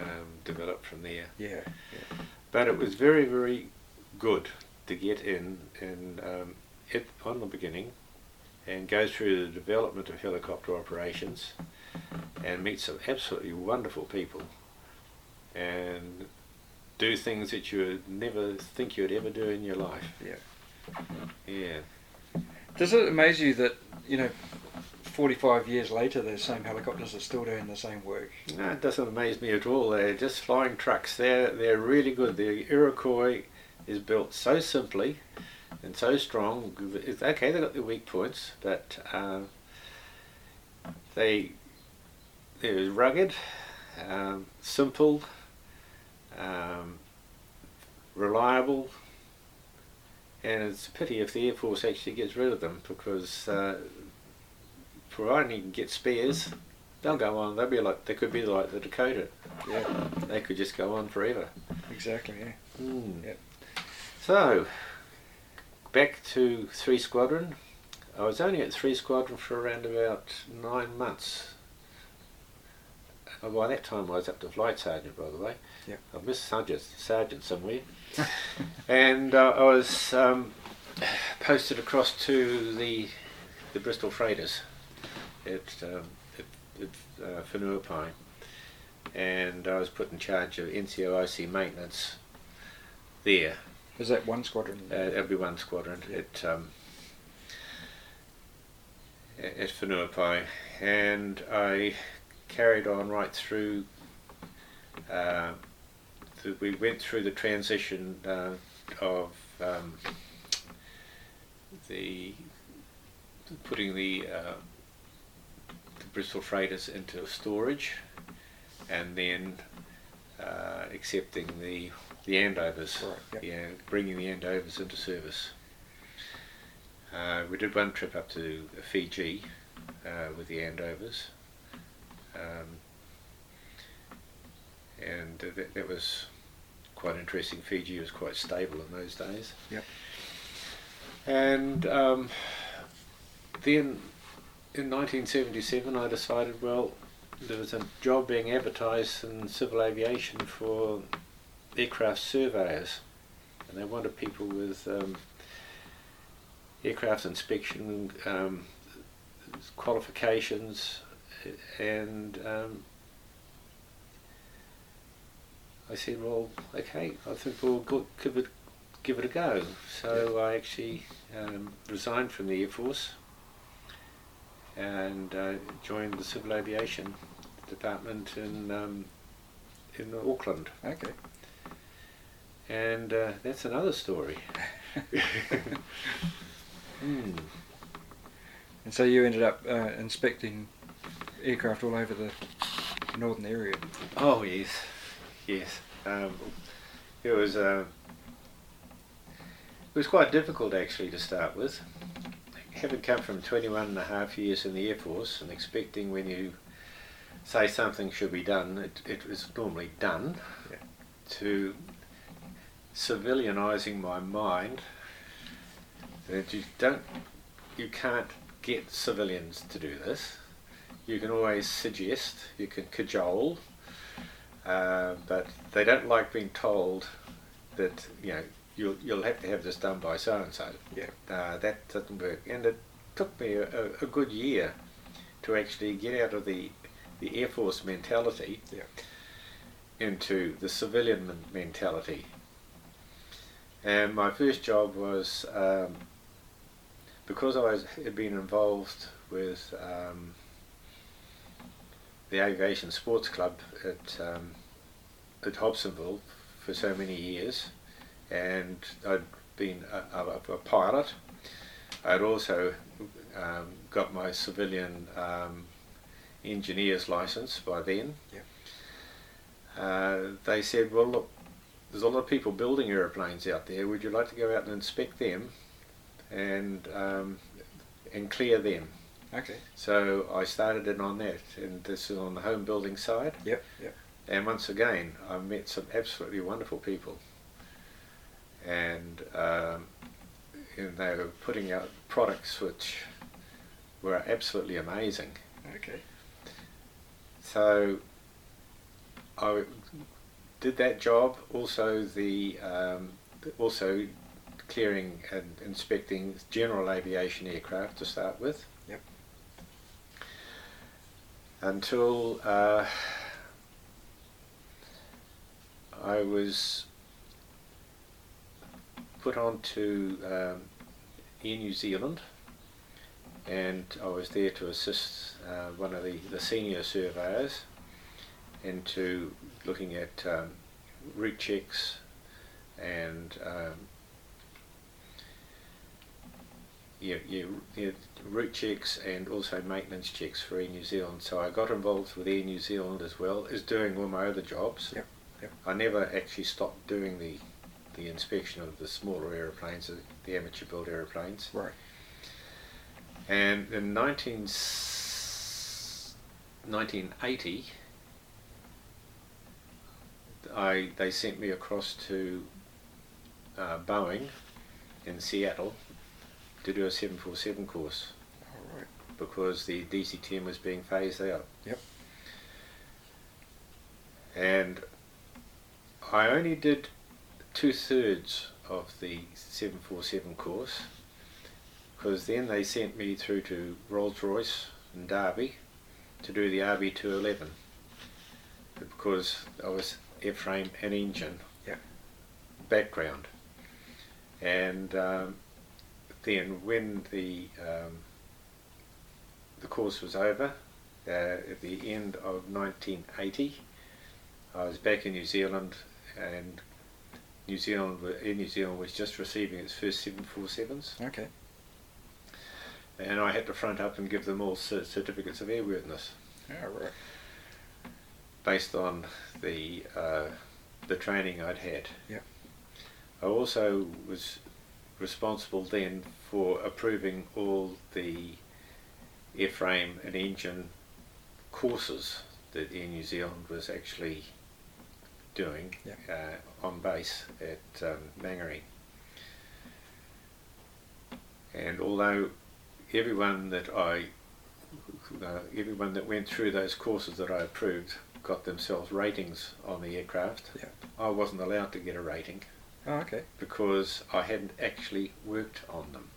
um, developed from there. Yeah. yeah. But it was very very good to get in and um, it on the beginning and go through the development of helicopter operations and meet some absolutely wonderful people and do things that you would never think you'd ever do in your life. Yeah. Yeah. Does it amaze you that you know, forty-five years later, the same helicopters are still doing the same work? No, it doesn't amaze me at all. They're just flying trucks. They're they're really good. The Iroquois is built so simply and so strong. It's, okay, they've got their weak points, but um, they they're rugged, um, simple, um, reliable, and it's a pity if the Air Force actually gets rid of them because uh, providing you can get spares, they'll go on. They'll be like they could be like the Dakota. Yeah, They could just go on forever. exactly. Yeah. Mm. Yep. So, back to Three Squadron. I was only at Three Squadron for around about nine months. Uh, By that time, I was up to flight sergeant, by the way. Yep. I missed sergeant, sergeant somewhere. (laughs) and uh, I was um, posted across to the the Bristol Freighters at, um, at, at uh, Whenuapai. And I was put in charge of NCOIC maintenance there. Is that one squadron? Uh, every one squadron Yeah. at um, at at Whenuapai, and I carried on right through. Uh, the, we went through the transition uh, of um, the putting the, uh, the Bristol freighters into storage, and then uh, accepting the the Andovers. Right, yep. Yeah, bringing the Andovers into service. Uh, we did one trip up to Fiji uh, with the Andovers, um, and that, that was quite interesting. Fiji was quite stable in those days. Yep. And um, then in 1977, I decided, well, there was a job being advertised in civil aviation for aircraft surveyors, and they wanted people with um, aircraft inspection um, qualifications, and um, I said, well, okay, I think we'll go, give it give it a go. So I actually um, resigned from the Air Force and uh, joined the Civil Aviation Department in um, in Auckland Okay. and uh, that's another story. (laughs) Hmm. And so you ended up uh, inspecting aircraft all over the northern area. Oh yes, yes. Um, it was uh, it was quite difficult actually to start with. Having come from 21 and a half years in the Air Force and expecting when you say something should be done, it, it was normally done. Yeah. To civilianising my mind that you don't, you can't get civilians to do this. You can always suggest, you can cajole, uh, but they don't like being told that you know you'll you'll have to have this done by so and so. Yeah. Uh, that doesn't work, and it took me a, a, a good year to actually get out of the the Air Force mentality Yeah. into the civilian mentality. And my first job was um, because I was, had been involved with um, the Aviation Sports Club at um, at Hobsonville for so many years, and I'd been a, a, a pilot. I'd also um, got my civilian um, engineer's license by then. Yep. Uh, they said, "Well, look, there's a lot of people building airplanes out there. Would you like to go out and inspect them, and um, and clear them?" Okay. So I started in on that, and this is on the home building side. Yep. Yep. And once again, I met some absolutely wonderful people, and, um, and they were putting out products which were absolutely amazing. Okay. So I did that job. Also the um, also clearing and inspecting general aviation aircraft to start with. Until uh, I was put on to um, Air New Zealand, and I was there to assist uh, one of the, the senior surveyors into looking at um, route checks and um, yeah, yeah, yeah, route checks and also maintenance checks for Air New Zealand. So I got involved with Air New Zealand as well as doing all my other jobs. Yep, yep. I never actually stopped doing the the inspection of the smaller aeroplanes, the, the amateur built aeroplanes. Right. And in 19, 1980, I they sent me across to uh, Boeing in Seattle to do a 747 course All right. because the DC-10 was being phased out. Yep. And I only did two thirds of the 747 course because then they sent me through to Rolls Royce in Derby to do the RB211 because I was airframe and engine Yeah. background. And um, then when the um, the course was over uh, at the end of 1980, I was back in New Zealand, and New Zealand in New Zealand was just receiving its first 747s, Okay. and I had to front up and give them all certificates of airworthiness All right. based on the uh, the training I'd had. Yep. I also was responsible then for approving all the airframe and engine courses that Air New Zealand was actually doing Yep. uh, on base at um, Mangere. And although everyone that I, uh, everyone that went through those courses that I approved got themselves ratings on the aircraft, Yep. I wasn't allowed to get a rating Oh, okay. because I hadn't actually worked on them.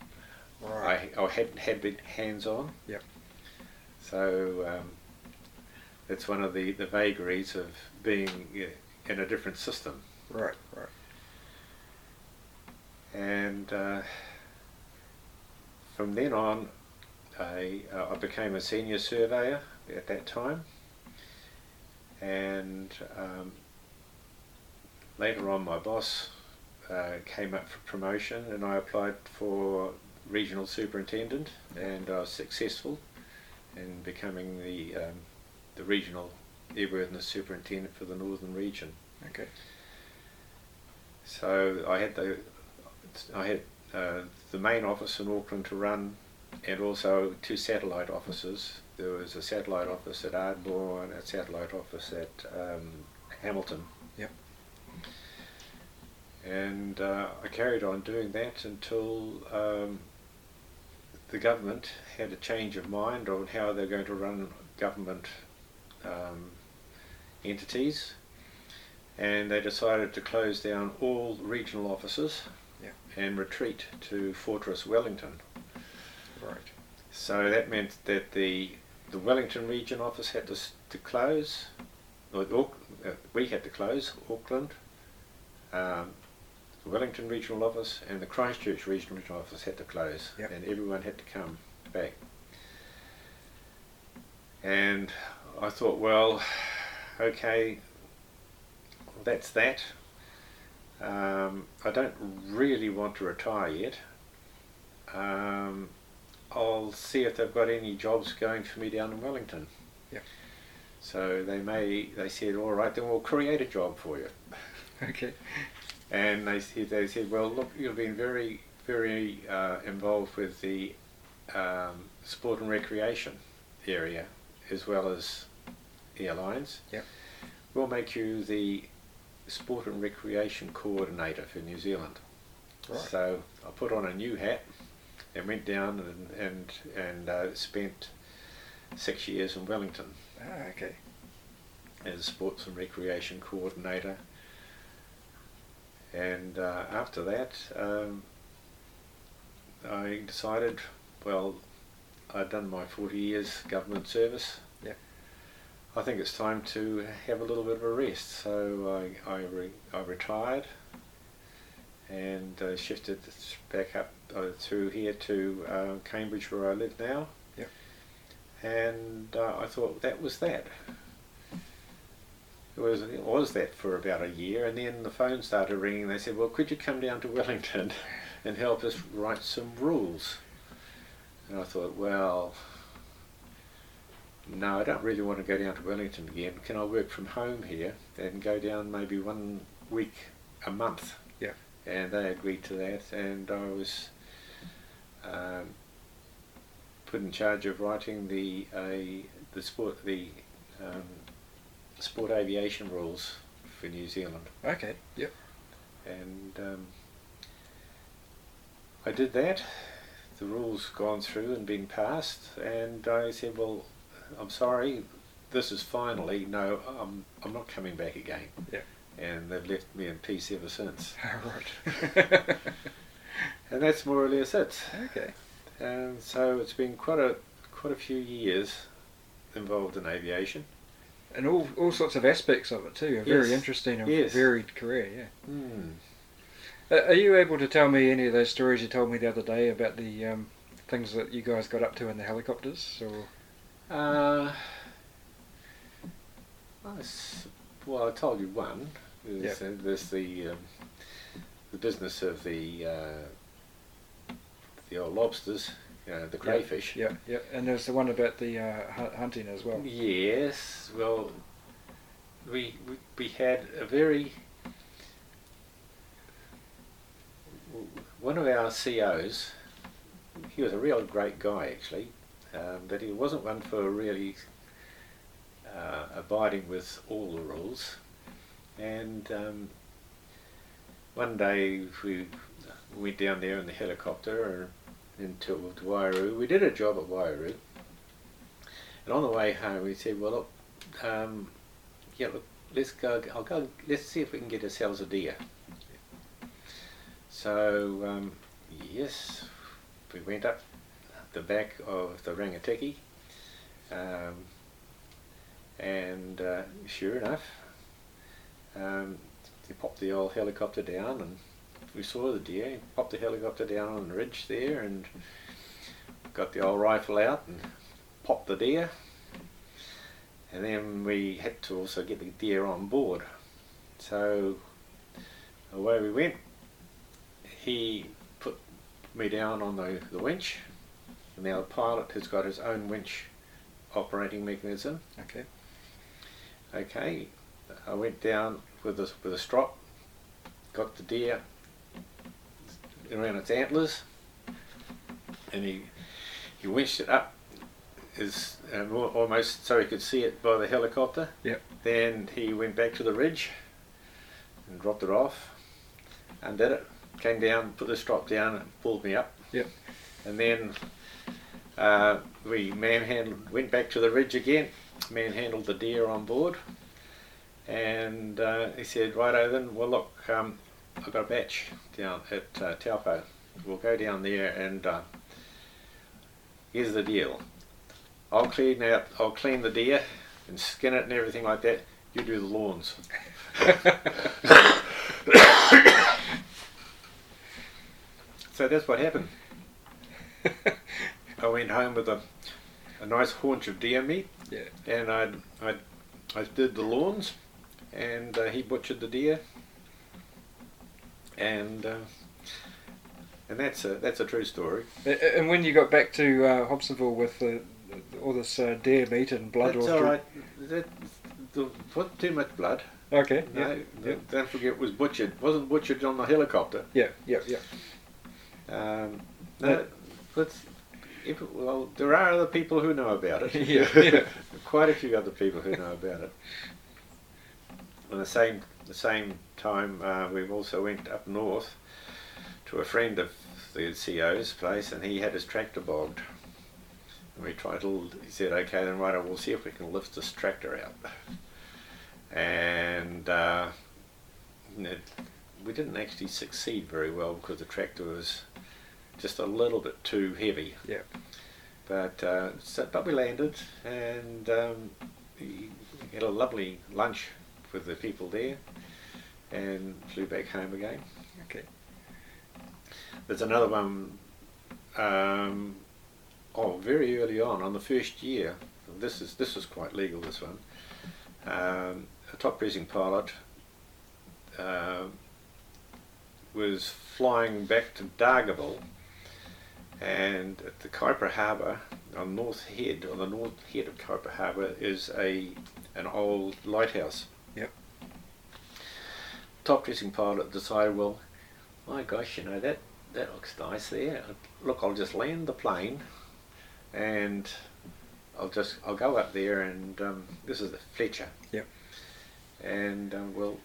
Right. I, I hadn't had been hands on. Yep. So um, it's one of the, the vagaries of being in a different system. Right. Right. And uh, from then on, I, uh, I became a senior surveyor at that time. And um, later on, my boss uh, came up for promotion, and I applied for regional superintendent, and I was successful in becoming the um, the regional airworthiness superintendent for the northern region. Okay. So I had the I had uh, the main office in Auckland to run, and also two satellite offices. There was a satellite office at Ardmore and a satellite office at um, Hamilton. Yep. And uh, I carried on doing that until um, the government had a change of mind on how they're going to run government um, entities, and they decided to close down all regional offices Yeah. and retreat to Fortress Wellington. Right. So that meant that the the Wellington region office had to, to close. Or uh, we had to close Auckland, um, the Wellington regional office, and the Christchurch regional office had to close, Yep. and everyone had to come back. And I thought, well, okay, that's that. Um, I don't really want to retire yet. Um, I'll see if they've got any jobs going for me down in Wellington. Yep. So they may, they said, all right, then we'll create a job for you. Okay. And they said, they said, well, look, you've been very, very uh, involved with the um, sport and recreation area as well as airlines. Yep. We'll make you the sport and recreation coordinator for New Zealand. Right. So I put on a new hat and went down and and and uh, spent six years in Wellington Ah, okay. as sports and recreation coordinator. And uh, after that, um, I decided, well, I'd done my 40 years government service. Yeah. I think it's time to have a little bit of a rest. So I, I, re- I retired and uh, shifted back up uh, through here to uh, Cambridge where I live now. Yep. And uh, I thought that was that. It was it was that for about a year, and then the phone started ringing. They said, "Well, could you come down to Wellington (laughs) and help us write some rules?" And I thought, well, no, I don't really want to go down to Wellington again. Can I work from home here and go down maybe one week a month? Yeah. And they agreed to that, and I was um, put in charge of writing the uh, the sport the um, sport aviation rules for New Zealand, Okay. Yep. and um, I did that. The rules gone through and been passed, and I said, "Well, I'm sorry, this is finally no. I'm I'm not coming back again." Yeah. And they've left me in peace ever since, (laughs) right. and that's more or less it. okay. And so it's been quite a quite a few years involved in aviation. And all all sorts of aspects of it too. A very Yes. interesting and Yes. varied career. Yeah. Hmm. Uh, are you able to tell me any of those stories you told me the other day about the um, things that you guys got up to in the helicopters? Or Uh, well, I told you one. There's, uh, there's the um, the business of the uh, the old lobsters, know, the crayfish. yeah, yeah. And there's the one about the uh, hunting as well. Yes. Well, we we, we had a very one of our COs. He was a real great guy, actually, um, but he wasn't one for really uh, abiding with all the rules. And um, one day we went down there in the helicopter into to Wairau. We did a job at Wairau. And on the way home, we said, "Well, look, um, yeah, look, let's go. I'll go. Let's see if we can get ourselves a deer." So, um, yes, we went up the back of the Rangitikei, um, and uh, sure enough, um, they popped the old helicopter down, and we saw the deer. Popped the helicopter down on the ridge there, and got the old rifle out and popped the deer. And then we had to also get the deer on board. So away we went. He put me down on the, the winch. And now the pilot has got his own winch operating mechanism. Okay. Okay, I went down with a, with a strop, got the deer around its antlers, and he he winched it up, is um, almost so he could see it by the helicopter. Yep. Then he went back to the ridge and dropped it off, and undid it, came down, put the strop down, and pulled me up. Yep. And then uh, we manhandled, went back to the ridge again, manhandled the deer on board, and uh, he said, "Righto then, well look, um, I've got a bach down at uh, Taupo. We'll go down there and uh, here's the deal. I'll clean out, I'll clean the deer and skin it and everything like that. You do the lawns." (laughs) So that's what happened. I went home with a, a nice haunch of deer meat, Yeah. and I I I did the lawns, and uh, he butchered the deer, and uh, and that's a that's a true story. And when you got back to uh, Hobsonville with the, all this uh, deer meat and blood, that's all right. That, wasn't too much blood. Okay. No, Yeah. Yeah. don't forget it was butchered. wasn't butchered on the helicopter. Yeah. Yeah. Yeah. Um, no, but if, well, there are other people who know about it. (laughs) Yeah, yeah. (laughs) Quite a few other people who know about it. (laughs) At the same the same time, uh, we've also went up north to a friend of the CO's place, and he had his tractor bogged. And we tried to. He said, "Okay, then right, we'll see if we can lift this tractor out." And uh, it, we didn't actually succeed very well because the tractor was just a little bit too heavy. Yeah. But uh, so, but we landed and um, we had a lovely lunch with the people there, and flew back home again. Okay. There's another one. Um, oh, very early on, on the first year. This is this is quite legal. This one. Um, a top dressing pilot uh, was flying back to Dargaville and at the Kaipara Harbour on North Head, on the north head of Kaipara Harbour, is a an old lighthouse. Top dressing pilot decided, well, my gosh, you know that that looks nice there. Look, I'll just land the plane, and I'll just I'll go up there and um, this is the Fletcher. Yep. And um, well,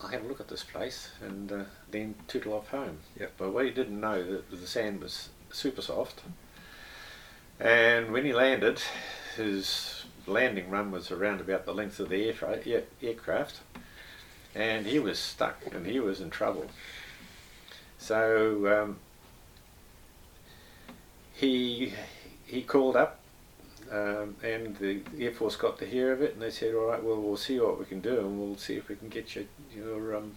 I'll have a look at this place and uh, then tootle off home. Yep. But what he didn't know that the sand was super soft. And when he landed, his landing run was around about the length of the aircraft, and he was stuck and he was in trouble. So um, he he called up, um, and the Air Force got to hear of it, and they said, "All right, well, we'll see what we can do, and we'll see if we can get your your um,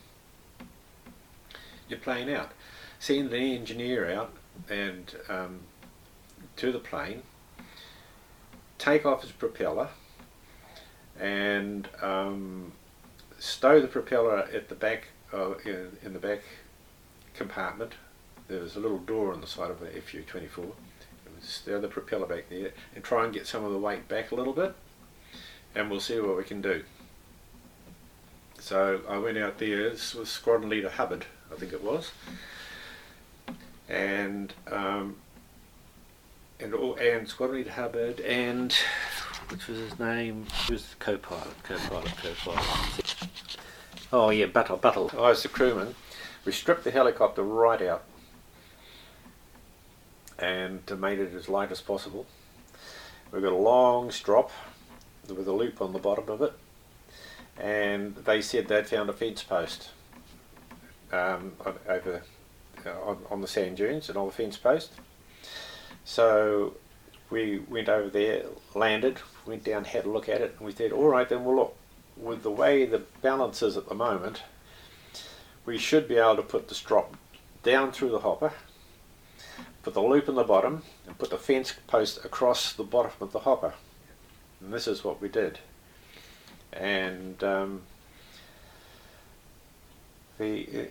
your plane out." Send the engineer out and um, to the plane, take off his propeller, and um, stow the propeller at the back uh, in, in the back compartment. There was a little door on the side of the FU-24. Stow the propeller back there and try and get some of the weight back a little bit, and we'll see what we can do. So I went out there. This was Squadron Leader Hubbard, I think it was and um, and all, and Squadron Leader Hubbard and which was his name? Who was the co-pilot? Co-pilot, co-pilot. Oh yeah, battle, battle. I was the crewman. We stripped the helicopter right out and made it as light as possible. We've got a long strop with a loop on the bottom of it, and they said they'd found a fence post um, over on, on the sand dunes and on the fence post. So we went over there, landed, went down, had a look at it, and we said, all right, then we'll look. With the way the balance is at the moment, we should be able to put the strop down through the hopper, put the loop in the bottom, and put the fence post across the bottom of the hopper. And this is what we did. And um, the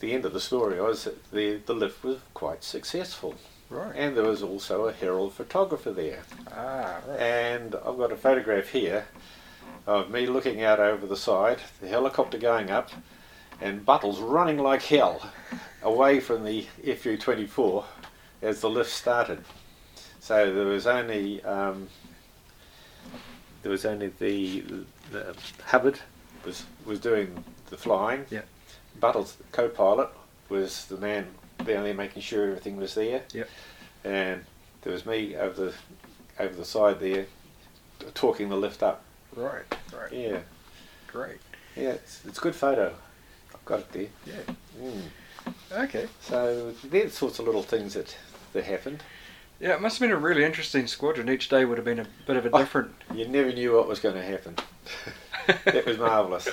the end of the story was that the the lift was quite successful. Right. And there was also a Herald photographer there. Ah, right. And I've got a photograph here of me looking out over the side, the helicopter going up, and Buttles running like hell away from the FU-24 as the lift started. So there was only um, there was only the, the Hubbard was was doing the flying. Yeah. Buttles, co-pilot, was the man down there making sure everything was there. Yep. And there was me over the over the side there, talking the lift up. Right, right. Yeah, Great. yeah, it's, it's a good photo. I've got it there. Yeah. Mm. Okay. So there's sorts of little things that that happened. Yeah, it must have been a really interesting squadron. Each day would have been a bit of a Oh. different. You never knew what was going to happen. (laughs) that was marvellous.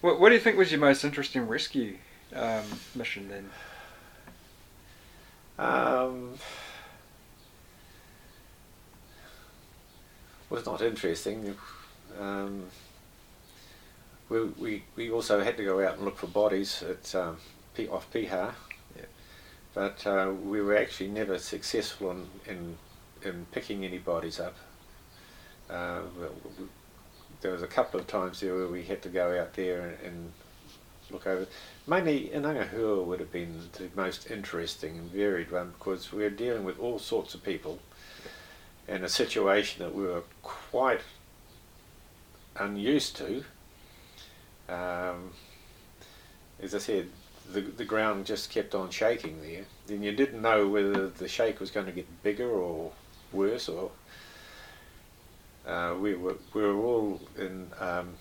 What, what do you think was your most interesting rescue um, mission then? Um, was not interesting. Um, we, we we also had to go out and look for bodies at um, off Piha, Yeah. but uh, we were actually never successful in in, in picking any bodies up. Uh, we, there was a couple of times there where we had to go out there and, and look over. Mainly Inangahua would have been the most interesting and varied one because we were dealing with all sorts of people in a situation that we were quite unused to. Um, as I said, the, the ground just kept on shaking there. Then you didn't know whether the shake was going to get bigger or worse or uh, we were we were all in um,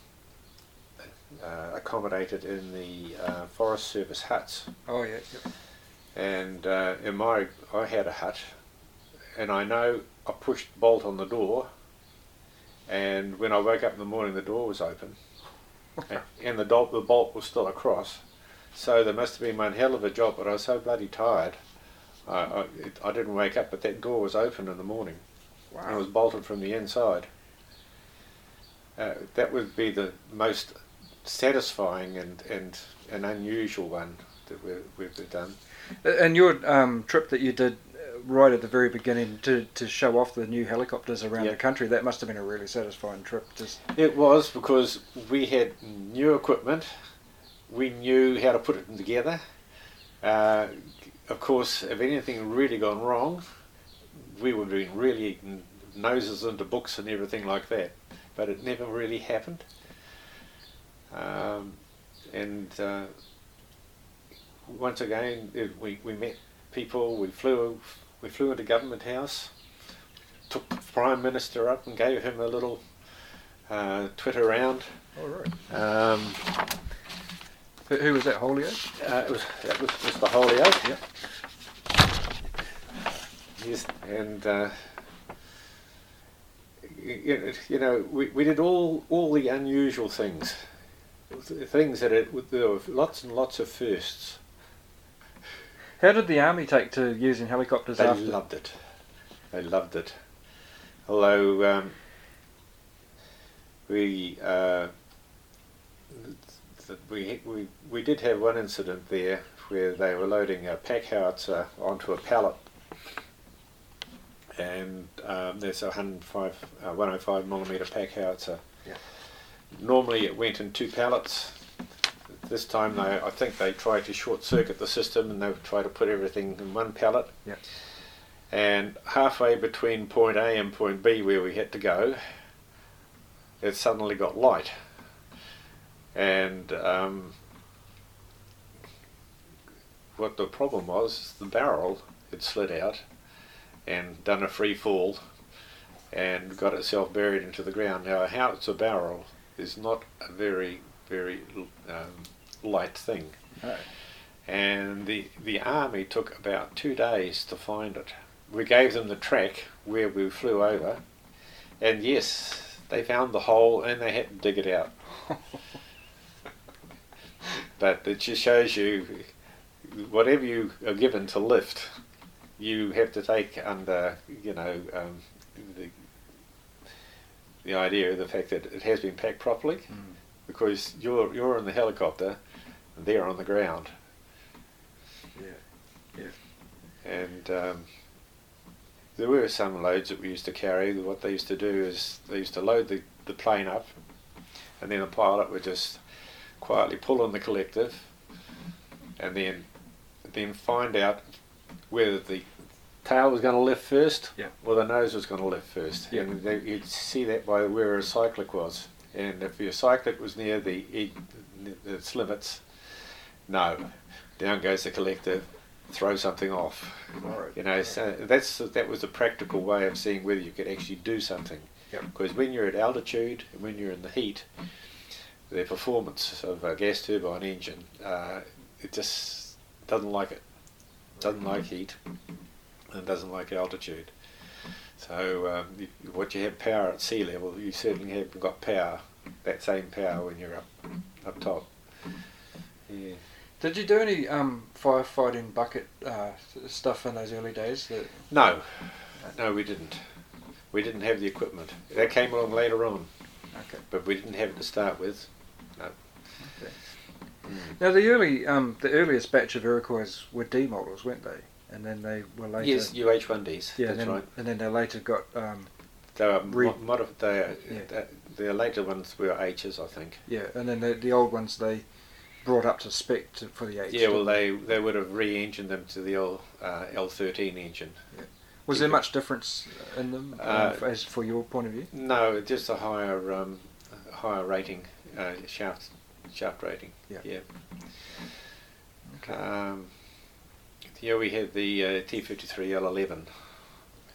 uh, accommodated in the uh, Forest Service huts, Oh yeah. Yep. and uh, in my I had a hut, and I know I pushed the bolt on the door, and when I woke up in the morning, the door was open, and, and the bolt the bolt was still across, so there must have been one hell of a job. But I was so bloody tired, I I, it, I didn't wake up. But that door was open in the morning. and it was bolted from the inside. uh, that would be the most satisfying and, and an unusual one that we've, we've done. And your um, trip that you did right at the very beginning to, to show off the new helicopters around Yeah. the country, that must have been a really satisfying trip. Just It was because we had new equipment, we knew how to put it together. Uh, of course, if anything really gone wrong, we would have been really noses into books and everything like that. But it never really happened. Um, and uh, once again, it, we, we met people. We flew we flew into Government House, took the Prime Minister up and gave him a little uh, Twitter round. all right. Um, Who, who was that? Holyoake. uh, it was that was Mr. Holyoake. Yep. Yes, and uh, you, you know we, we did all all the unusual things, things that it, there were lots and lots of firsts. How did the army take to using helicopters They after? loved it. They loved it. Although um, we, uh, we we we did have one incident there where they were loading a pack howitzer onto a pallet, and um, there's a 105, uh, 105 millimeter pack howitzer. Yeah. Normally it went in two pallets. This time they, I think they tried to short circuit the system and they tried to put everything in one pallet. Yeah. And halfway between point A and point B where we had to go, it suddenly got light. And um, what the problem was, the barrel had slid out and done a free fall and got itself buried into the ground. Now, how it's a howitzer barrel is not a very, very um, light thing. No. And the, the army took about two days to find it. We gave them the track where we flew over, and yes, they found the hole and they had to dig it out. (laughs) but it just shows you whatever you are given to lift, you have to take under, you know, um, the, the idea of the fact that it has been packed properly, Mm. because you're you're in the helicopter, and they're on the ground, Yeah. yeah. and um, there were some loads that we used to carry. What they used to do is they used to load the, the plane up, and then the pilot would just quietly pull on the collective, and then then find out whether the tail was going to lift first Yeah. or the nose was going to lift first. Yeah. And they, you'd see that by where a cyclic was. And if your cyclic was near the, its limits, no, down goes the collective, throw something off. Right. You know, so that's that was a practical way of seeing whether you could actually do something. Yep. Because when you're at altitude and when you're in the heat, the performance of a gas turbine engine, uh, it just doesn't like it. Doesn't like heat and doesn't like altitude. So um, you, what you have power at sea level, you certainly haven't got power, that same power when you're up up top. Yeah. Did you do any um, firefighting bucket uh, stuff in those early days? That, No, no, we didn't. We didn't have the equipment. That came along later on, okay. but we didn't have it to start with. No. Okay. Mm. Now the early, um, the earliest batch of Iroquois were D models, weren't they? And then they were later. Yes, UH1Ds. Yeah, that's and then, right. and then they later got. Um, They are Re- mo- modif- they Yeah. the, the later ones were H's, I think. yeah, and then the, the old ones they brought up to spec to, for the H. Yeah, well, they they would have re-engined them to the old uh, L13 engine. Was there much difference in them Uh, uh, as for your point of view? No, just a higher um, higher rating, uh, shaft shaft rating. Yeah. Yeah. Okay. Um, yeah, we had the uh, T53 L11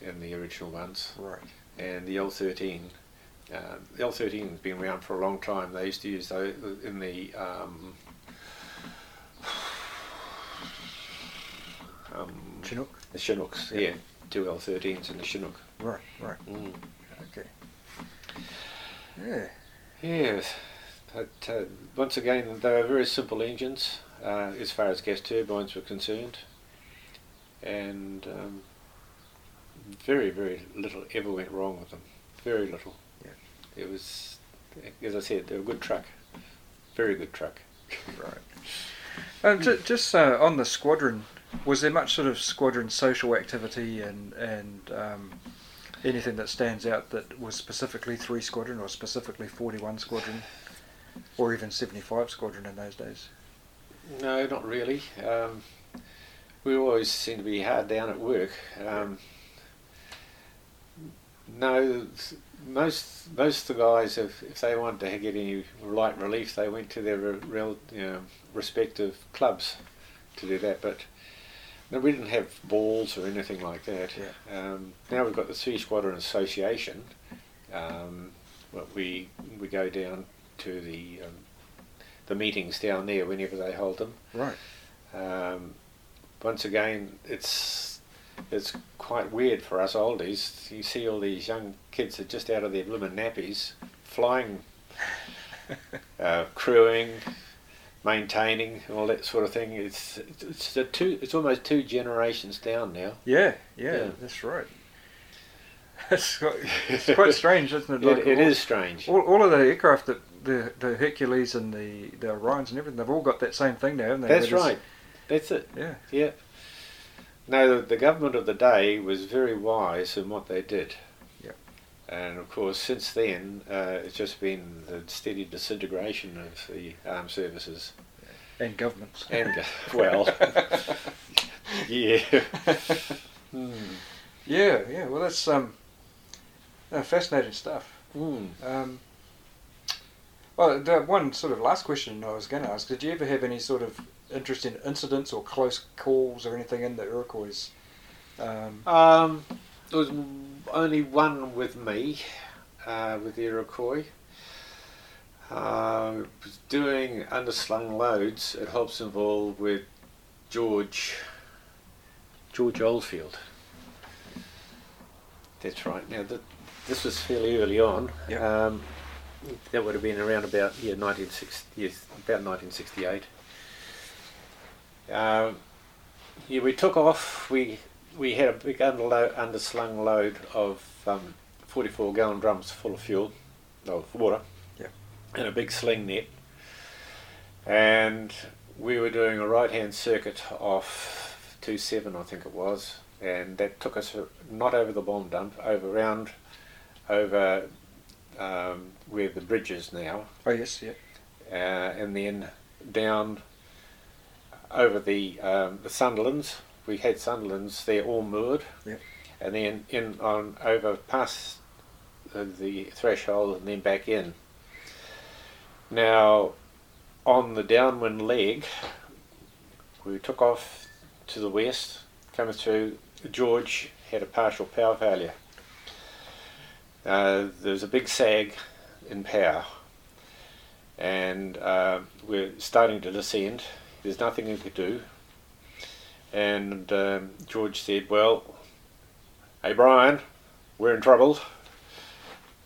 in the original ones, right. and the L13. Uh, the L13 has been around for a long time. They used to use those in the um, um, Chinook. the Chinooks. Yeah. Yeah, two L13s in the Chinook. Right. Right. Mm. Okay. Yeah. Yes, but uh, once again, they were very simple engines uh, as far as gas turbines were concerned, and um, very, very little ever went wrong with them. Very little. Yeah. It was as I said, they're a good truck, very good truck. Right. Um, ju- just uh, on the squadron, was there much sort of squadron social activity and and um, anything that stands out that was specifically three squadron or specifically forty one squadron, or even seventy five squadron in those days? No, not really. Um, we always seem to be hard down at work. Um, no, most most of the guys, if, if they wanted to get any light relief, they went to their re- you know, respective clubs to do that. But no, we didn't have balls or anything like that. Yeah. Um, now we've got the Sea Squadron Association. Um, but we we go down to the um, the meetings down there whenever they hold them. Right. Um, once again, it's it's quite weird for us oldies. You see all these young kids that are just out of their blooming nappies, flying, (laughs) uh, crewing, maintaining, and all that sort of thing. It's it's, two. It's almost two generations down now. Yeah, yeah, Yeah. that's right. (laughs) It's quite, it's quite strange, isn't it? (laughs) It, Like it all, is strange. All, all of the aircraft that the the Hercules and the the Orions and everything, they've all got that same thing now, haven't they? That's right. That's it. Yeah. Yeah. No, the, the government of the day was very wise in what they did. And of course, since then, uh, it's just been the steady disintegration of the armed services. And governments. And, well, (laughs) yeah. Hmm. Yeah, yeah. Well, that's um, fascinating stuff. Hmm. Um, well, the one sort of last question I was going to ask: Did you ever have any sort of interesting incidents or close calls or anything in the Iroquois? Um, Um, there was only one with me, uh, with the Iroquois. Uh, was doing underslung loads at Hobsonville with George George Oldfield. That's right. Now that this was fairly early on. Yep. Um, that would have been around about yeah, 1960, yes, about 1968. Um, yeah, we took off. We we had a big underlo- underslung load of um, 44 gallon drums full of fuel, of water, Yeah. and a big sling net. And we were doing a right hand circuit off 27, I think it was, and that took us not over the bomb dump, over round, over um, where the bridge is now, oh yes, yeah. uh, and then down over the um, the Sunderlands. We had Sunderlands; they're all moored. Yep. And then in on over past the, the threshold and then back in. Now, on the downwind leg, we took off to the west, coming through. George had a partial power failure. Uh, there's a big sag in power, and uh, we're starting to descend. There's nothing we could do. And um, George said, Well, hey Brian, we're in trouble.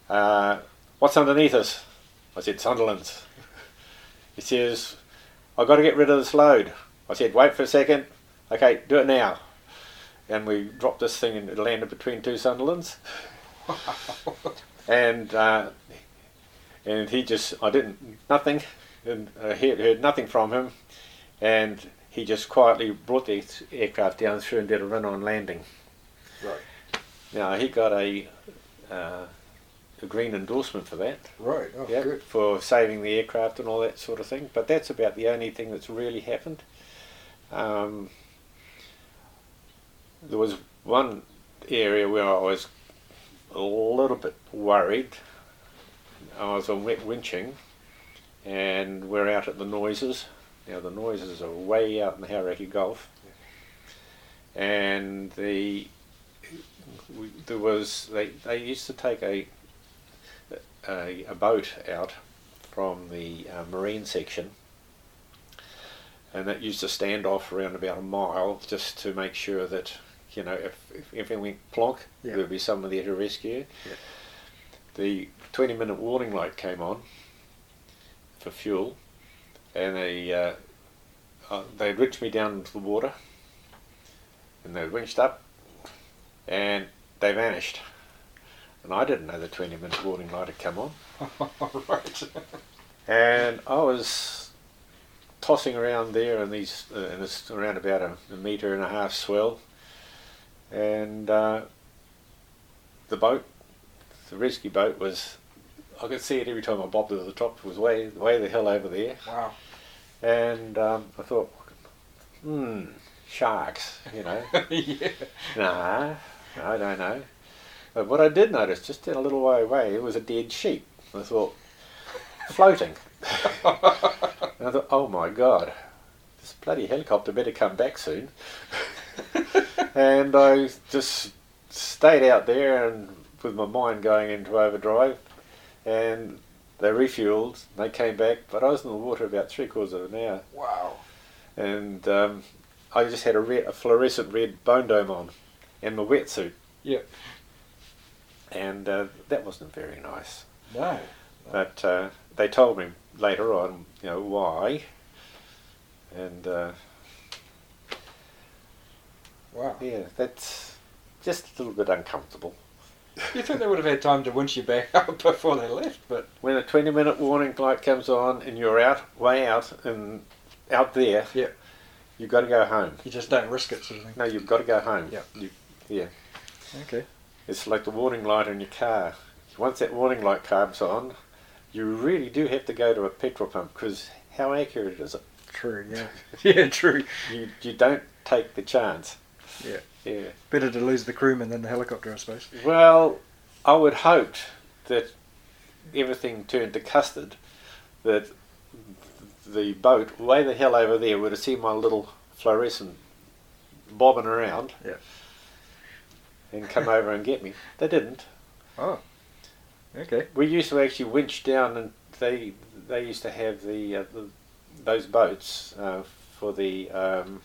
Uh, what's underneath us? I said, Sunderland's. He says, I've got to get rid of this load. I said, Wait for a second. Okay, do it now. And we dropped this thing and it landed between two Sunderlands. (laughs) and uh, and he just I didn't nothing and I heard, heard nothing from him and he just quietly brought the aircraft down through and did a run on landing Right. now he got a uh, a green endorsement for that Right. Oh, yeah, good. for saving the aircraft and all that sort of thing but that's about the only thing that's really happened um, there was one area where I was a little bit worried. I was on wet winching, and we're out at the Noises. Now the Noises are way out in the Hauraki Gulf, and the we, there was they they used to take a a, a boat out from the uh, marine section and that used to stand off around about a mile just to make sure that you know if, if everything went plonk Yeah. there would be someone there to rescue Yeah. the 20 minute warning light came on for fuel and they uh, uh, they winched me down into the water and they winched up and they vanished and I didn't know the 20 minute warning light had come on. (laughs) right. And I was tossing around there in these, uh, and it's around about a, a metre and a half swell, and uh, the boat, the rescue boat was, I could see it every time I bobbed to the top, it was way, way the hell over there. Wow. And um, I thought, hmm, sharks, you know. (laughs) yeah. nah, I don't know. But what I did notice, just in a little way away, it was a dead sheep. I thought, floating. (laughs) and I thought, oh my god, this bloody helicopter better come back soon. (laughs) and I just stayed out there and with my mind going into overdrive. And they refueled, they came back, but I was in the water about three quarters of an hour. Wow. And um, I just had a, red, a fluorescent red bone dome on and my wetsuit. Yeah. And uh, that wasn't very nice. No. But uh, they told me later on, you know, why. And uh, Wow. yeah, that's just a little bit uncomfortable. You think they would have had time to winch you back (laughs) up before they left, but When a 20 minute warning light comes on and you're out, way out, and out there, Yeah. you've got to go home. you just don't risk it, sort of thing. No, you've got to go home. Yeah. You, yeah. Okay. It's like the warning light on your car. Once that warning light comes on, you really do have to go to a petrol pump because how accurate is it? True. Yeah. (laughs) yeah. True. You, you don't take the chance. Yeah. Yeah. Better to lose the crewman than the helicopter, I suppose. Well, I would hoped that everything turned to custard, that the boat way the hell over there would have seen my little fluorescent bobbing around Yeah. and come over and get me. They didn't. Oh. Okay. We used to actually winch down, and they they used to have the, uh, the those boats uh, for the um,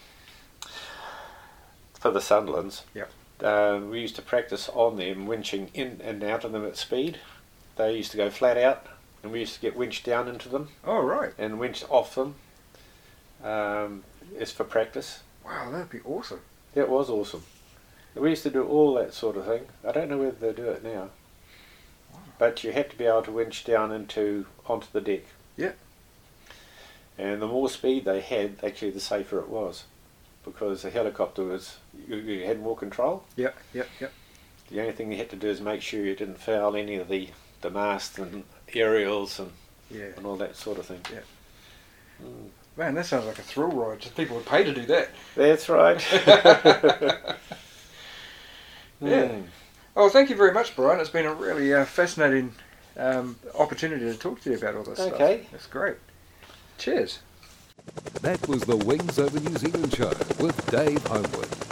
for the Sunderlands. Yep. Uh, we used to practice on them, winching in and out of them at speed. They used to go flat out, and we used to get winched down into them Oh right. and winched off them. Um, it's for practice. Wow, that'd be awesome. It was awesome. We used to do all that sort of thing. I don't know whether they do it now. But you had to be able to winch down into onto the deck. Yeah. And the more speed they had, actually, the safer it was, because the helicopter was you, you had more control. Yeah. Yeah. Yeah. The only thing you had to do is make sure you didn't foul any of the the masts and aerials and, Yeah. and all that sort of thing. Yeah. Mm. Man, that sounds like a thrill ride. People would pay to do that. That's right. (laughs) (laughs) Yeah. Mm. Oh, thank you very much, Brian. It's been a really uh, fascinating um, opportunity to talk to you about all this stuff. Okay. That's great. Cheers. That was the Wings Over New Zealand show with Dave Homewood.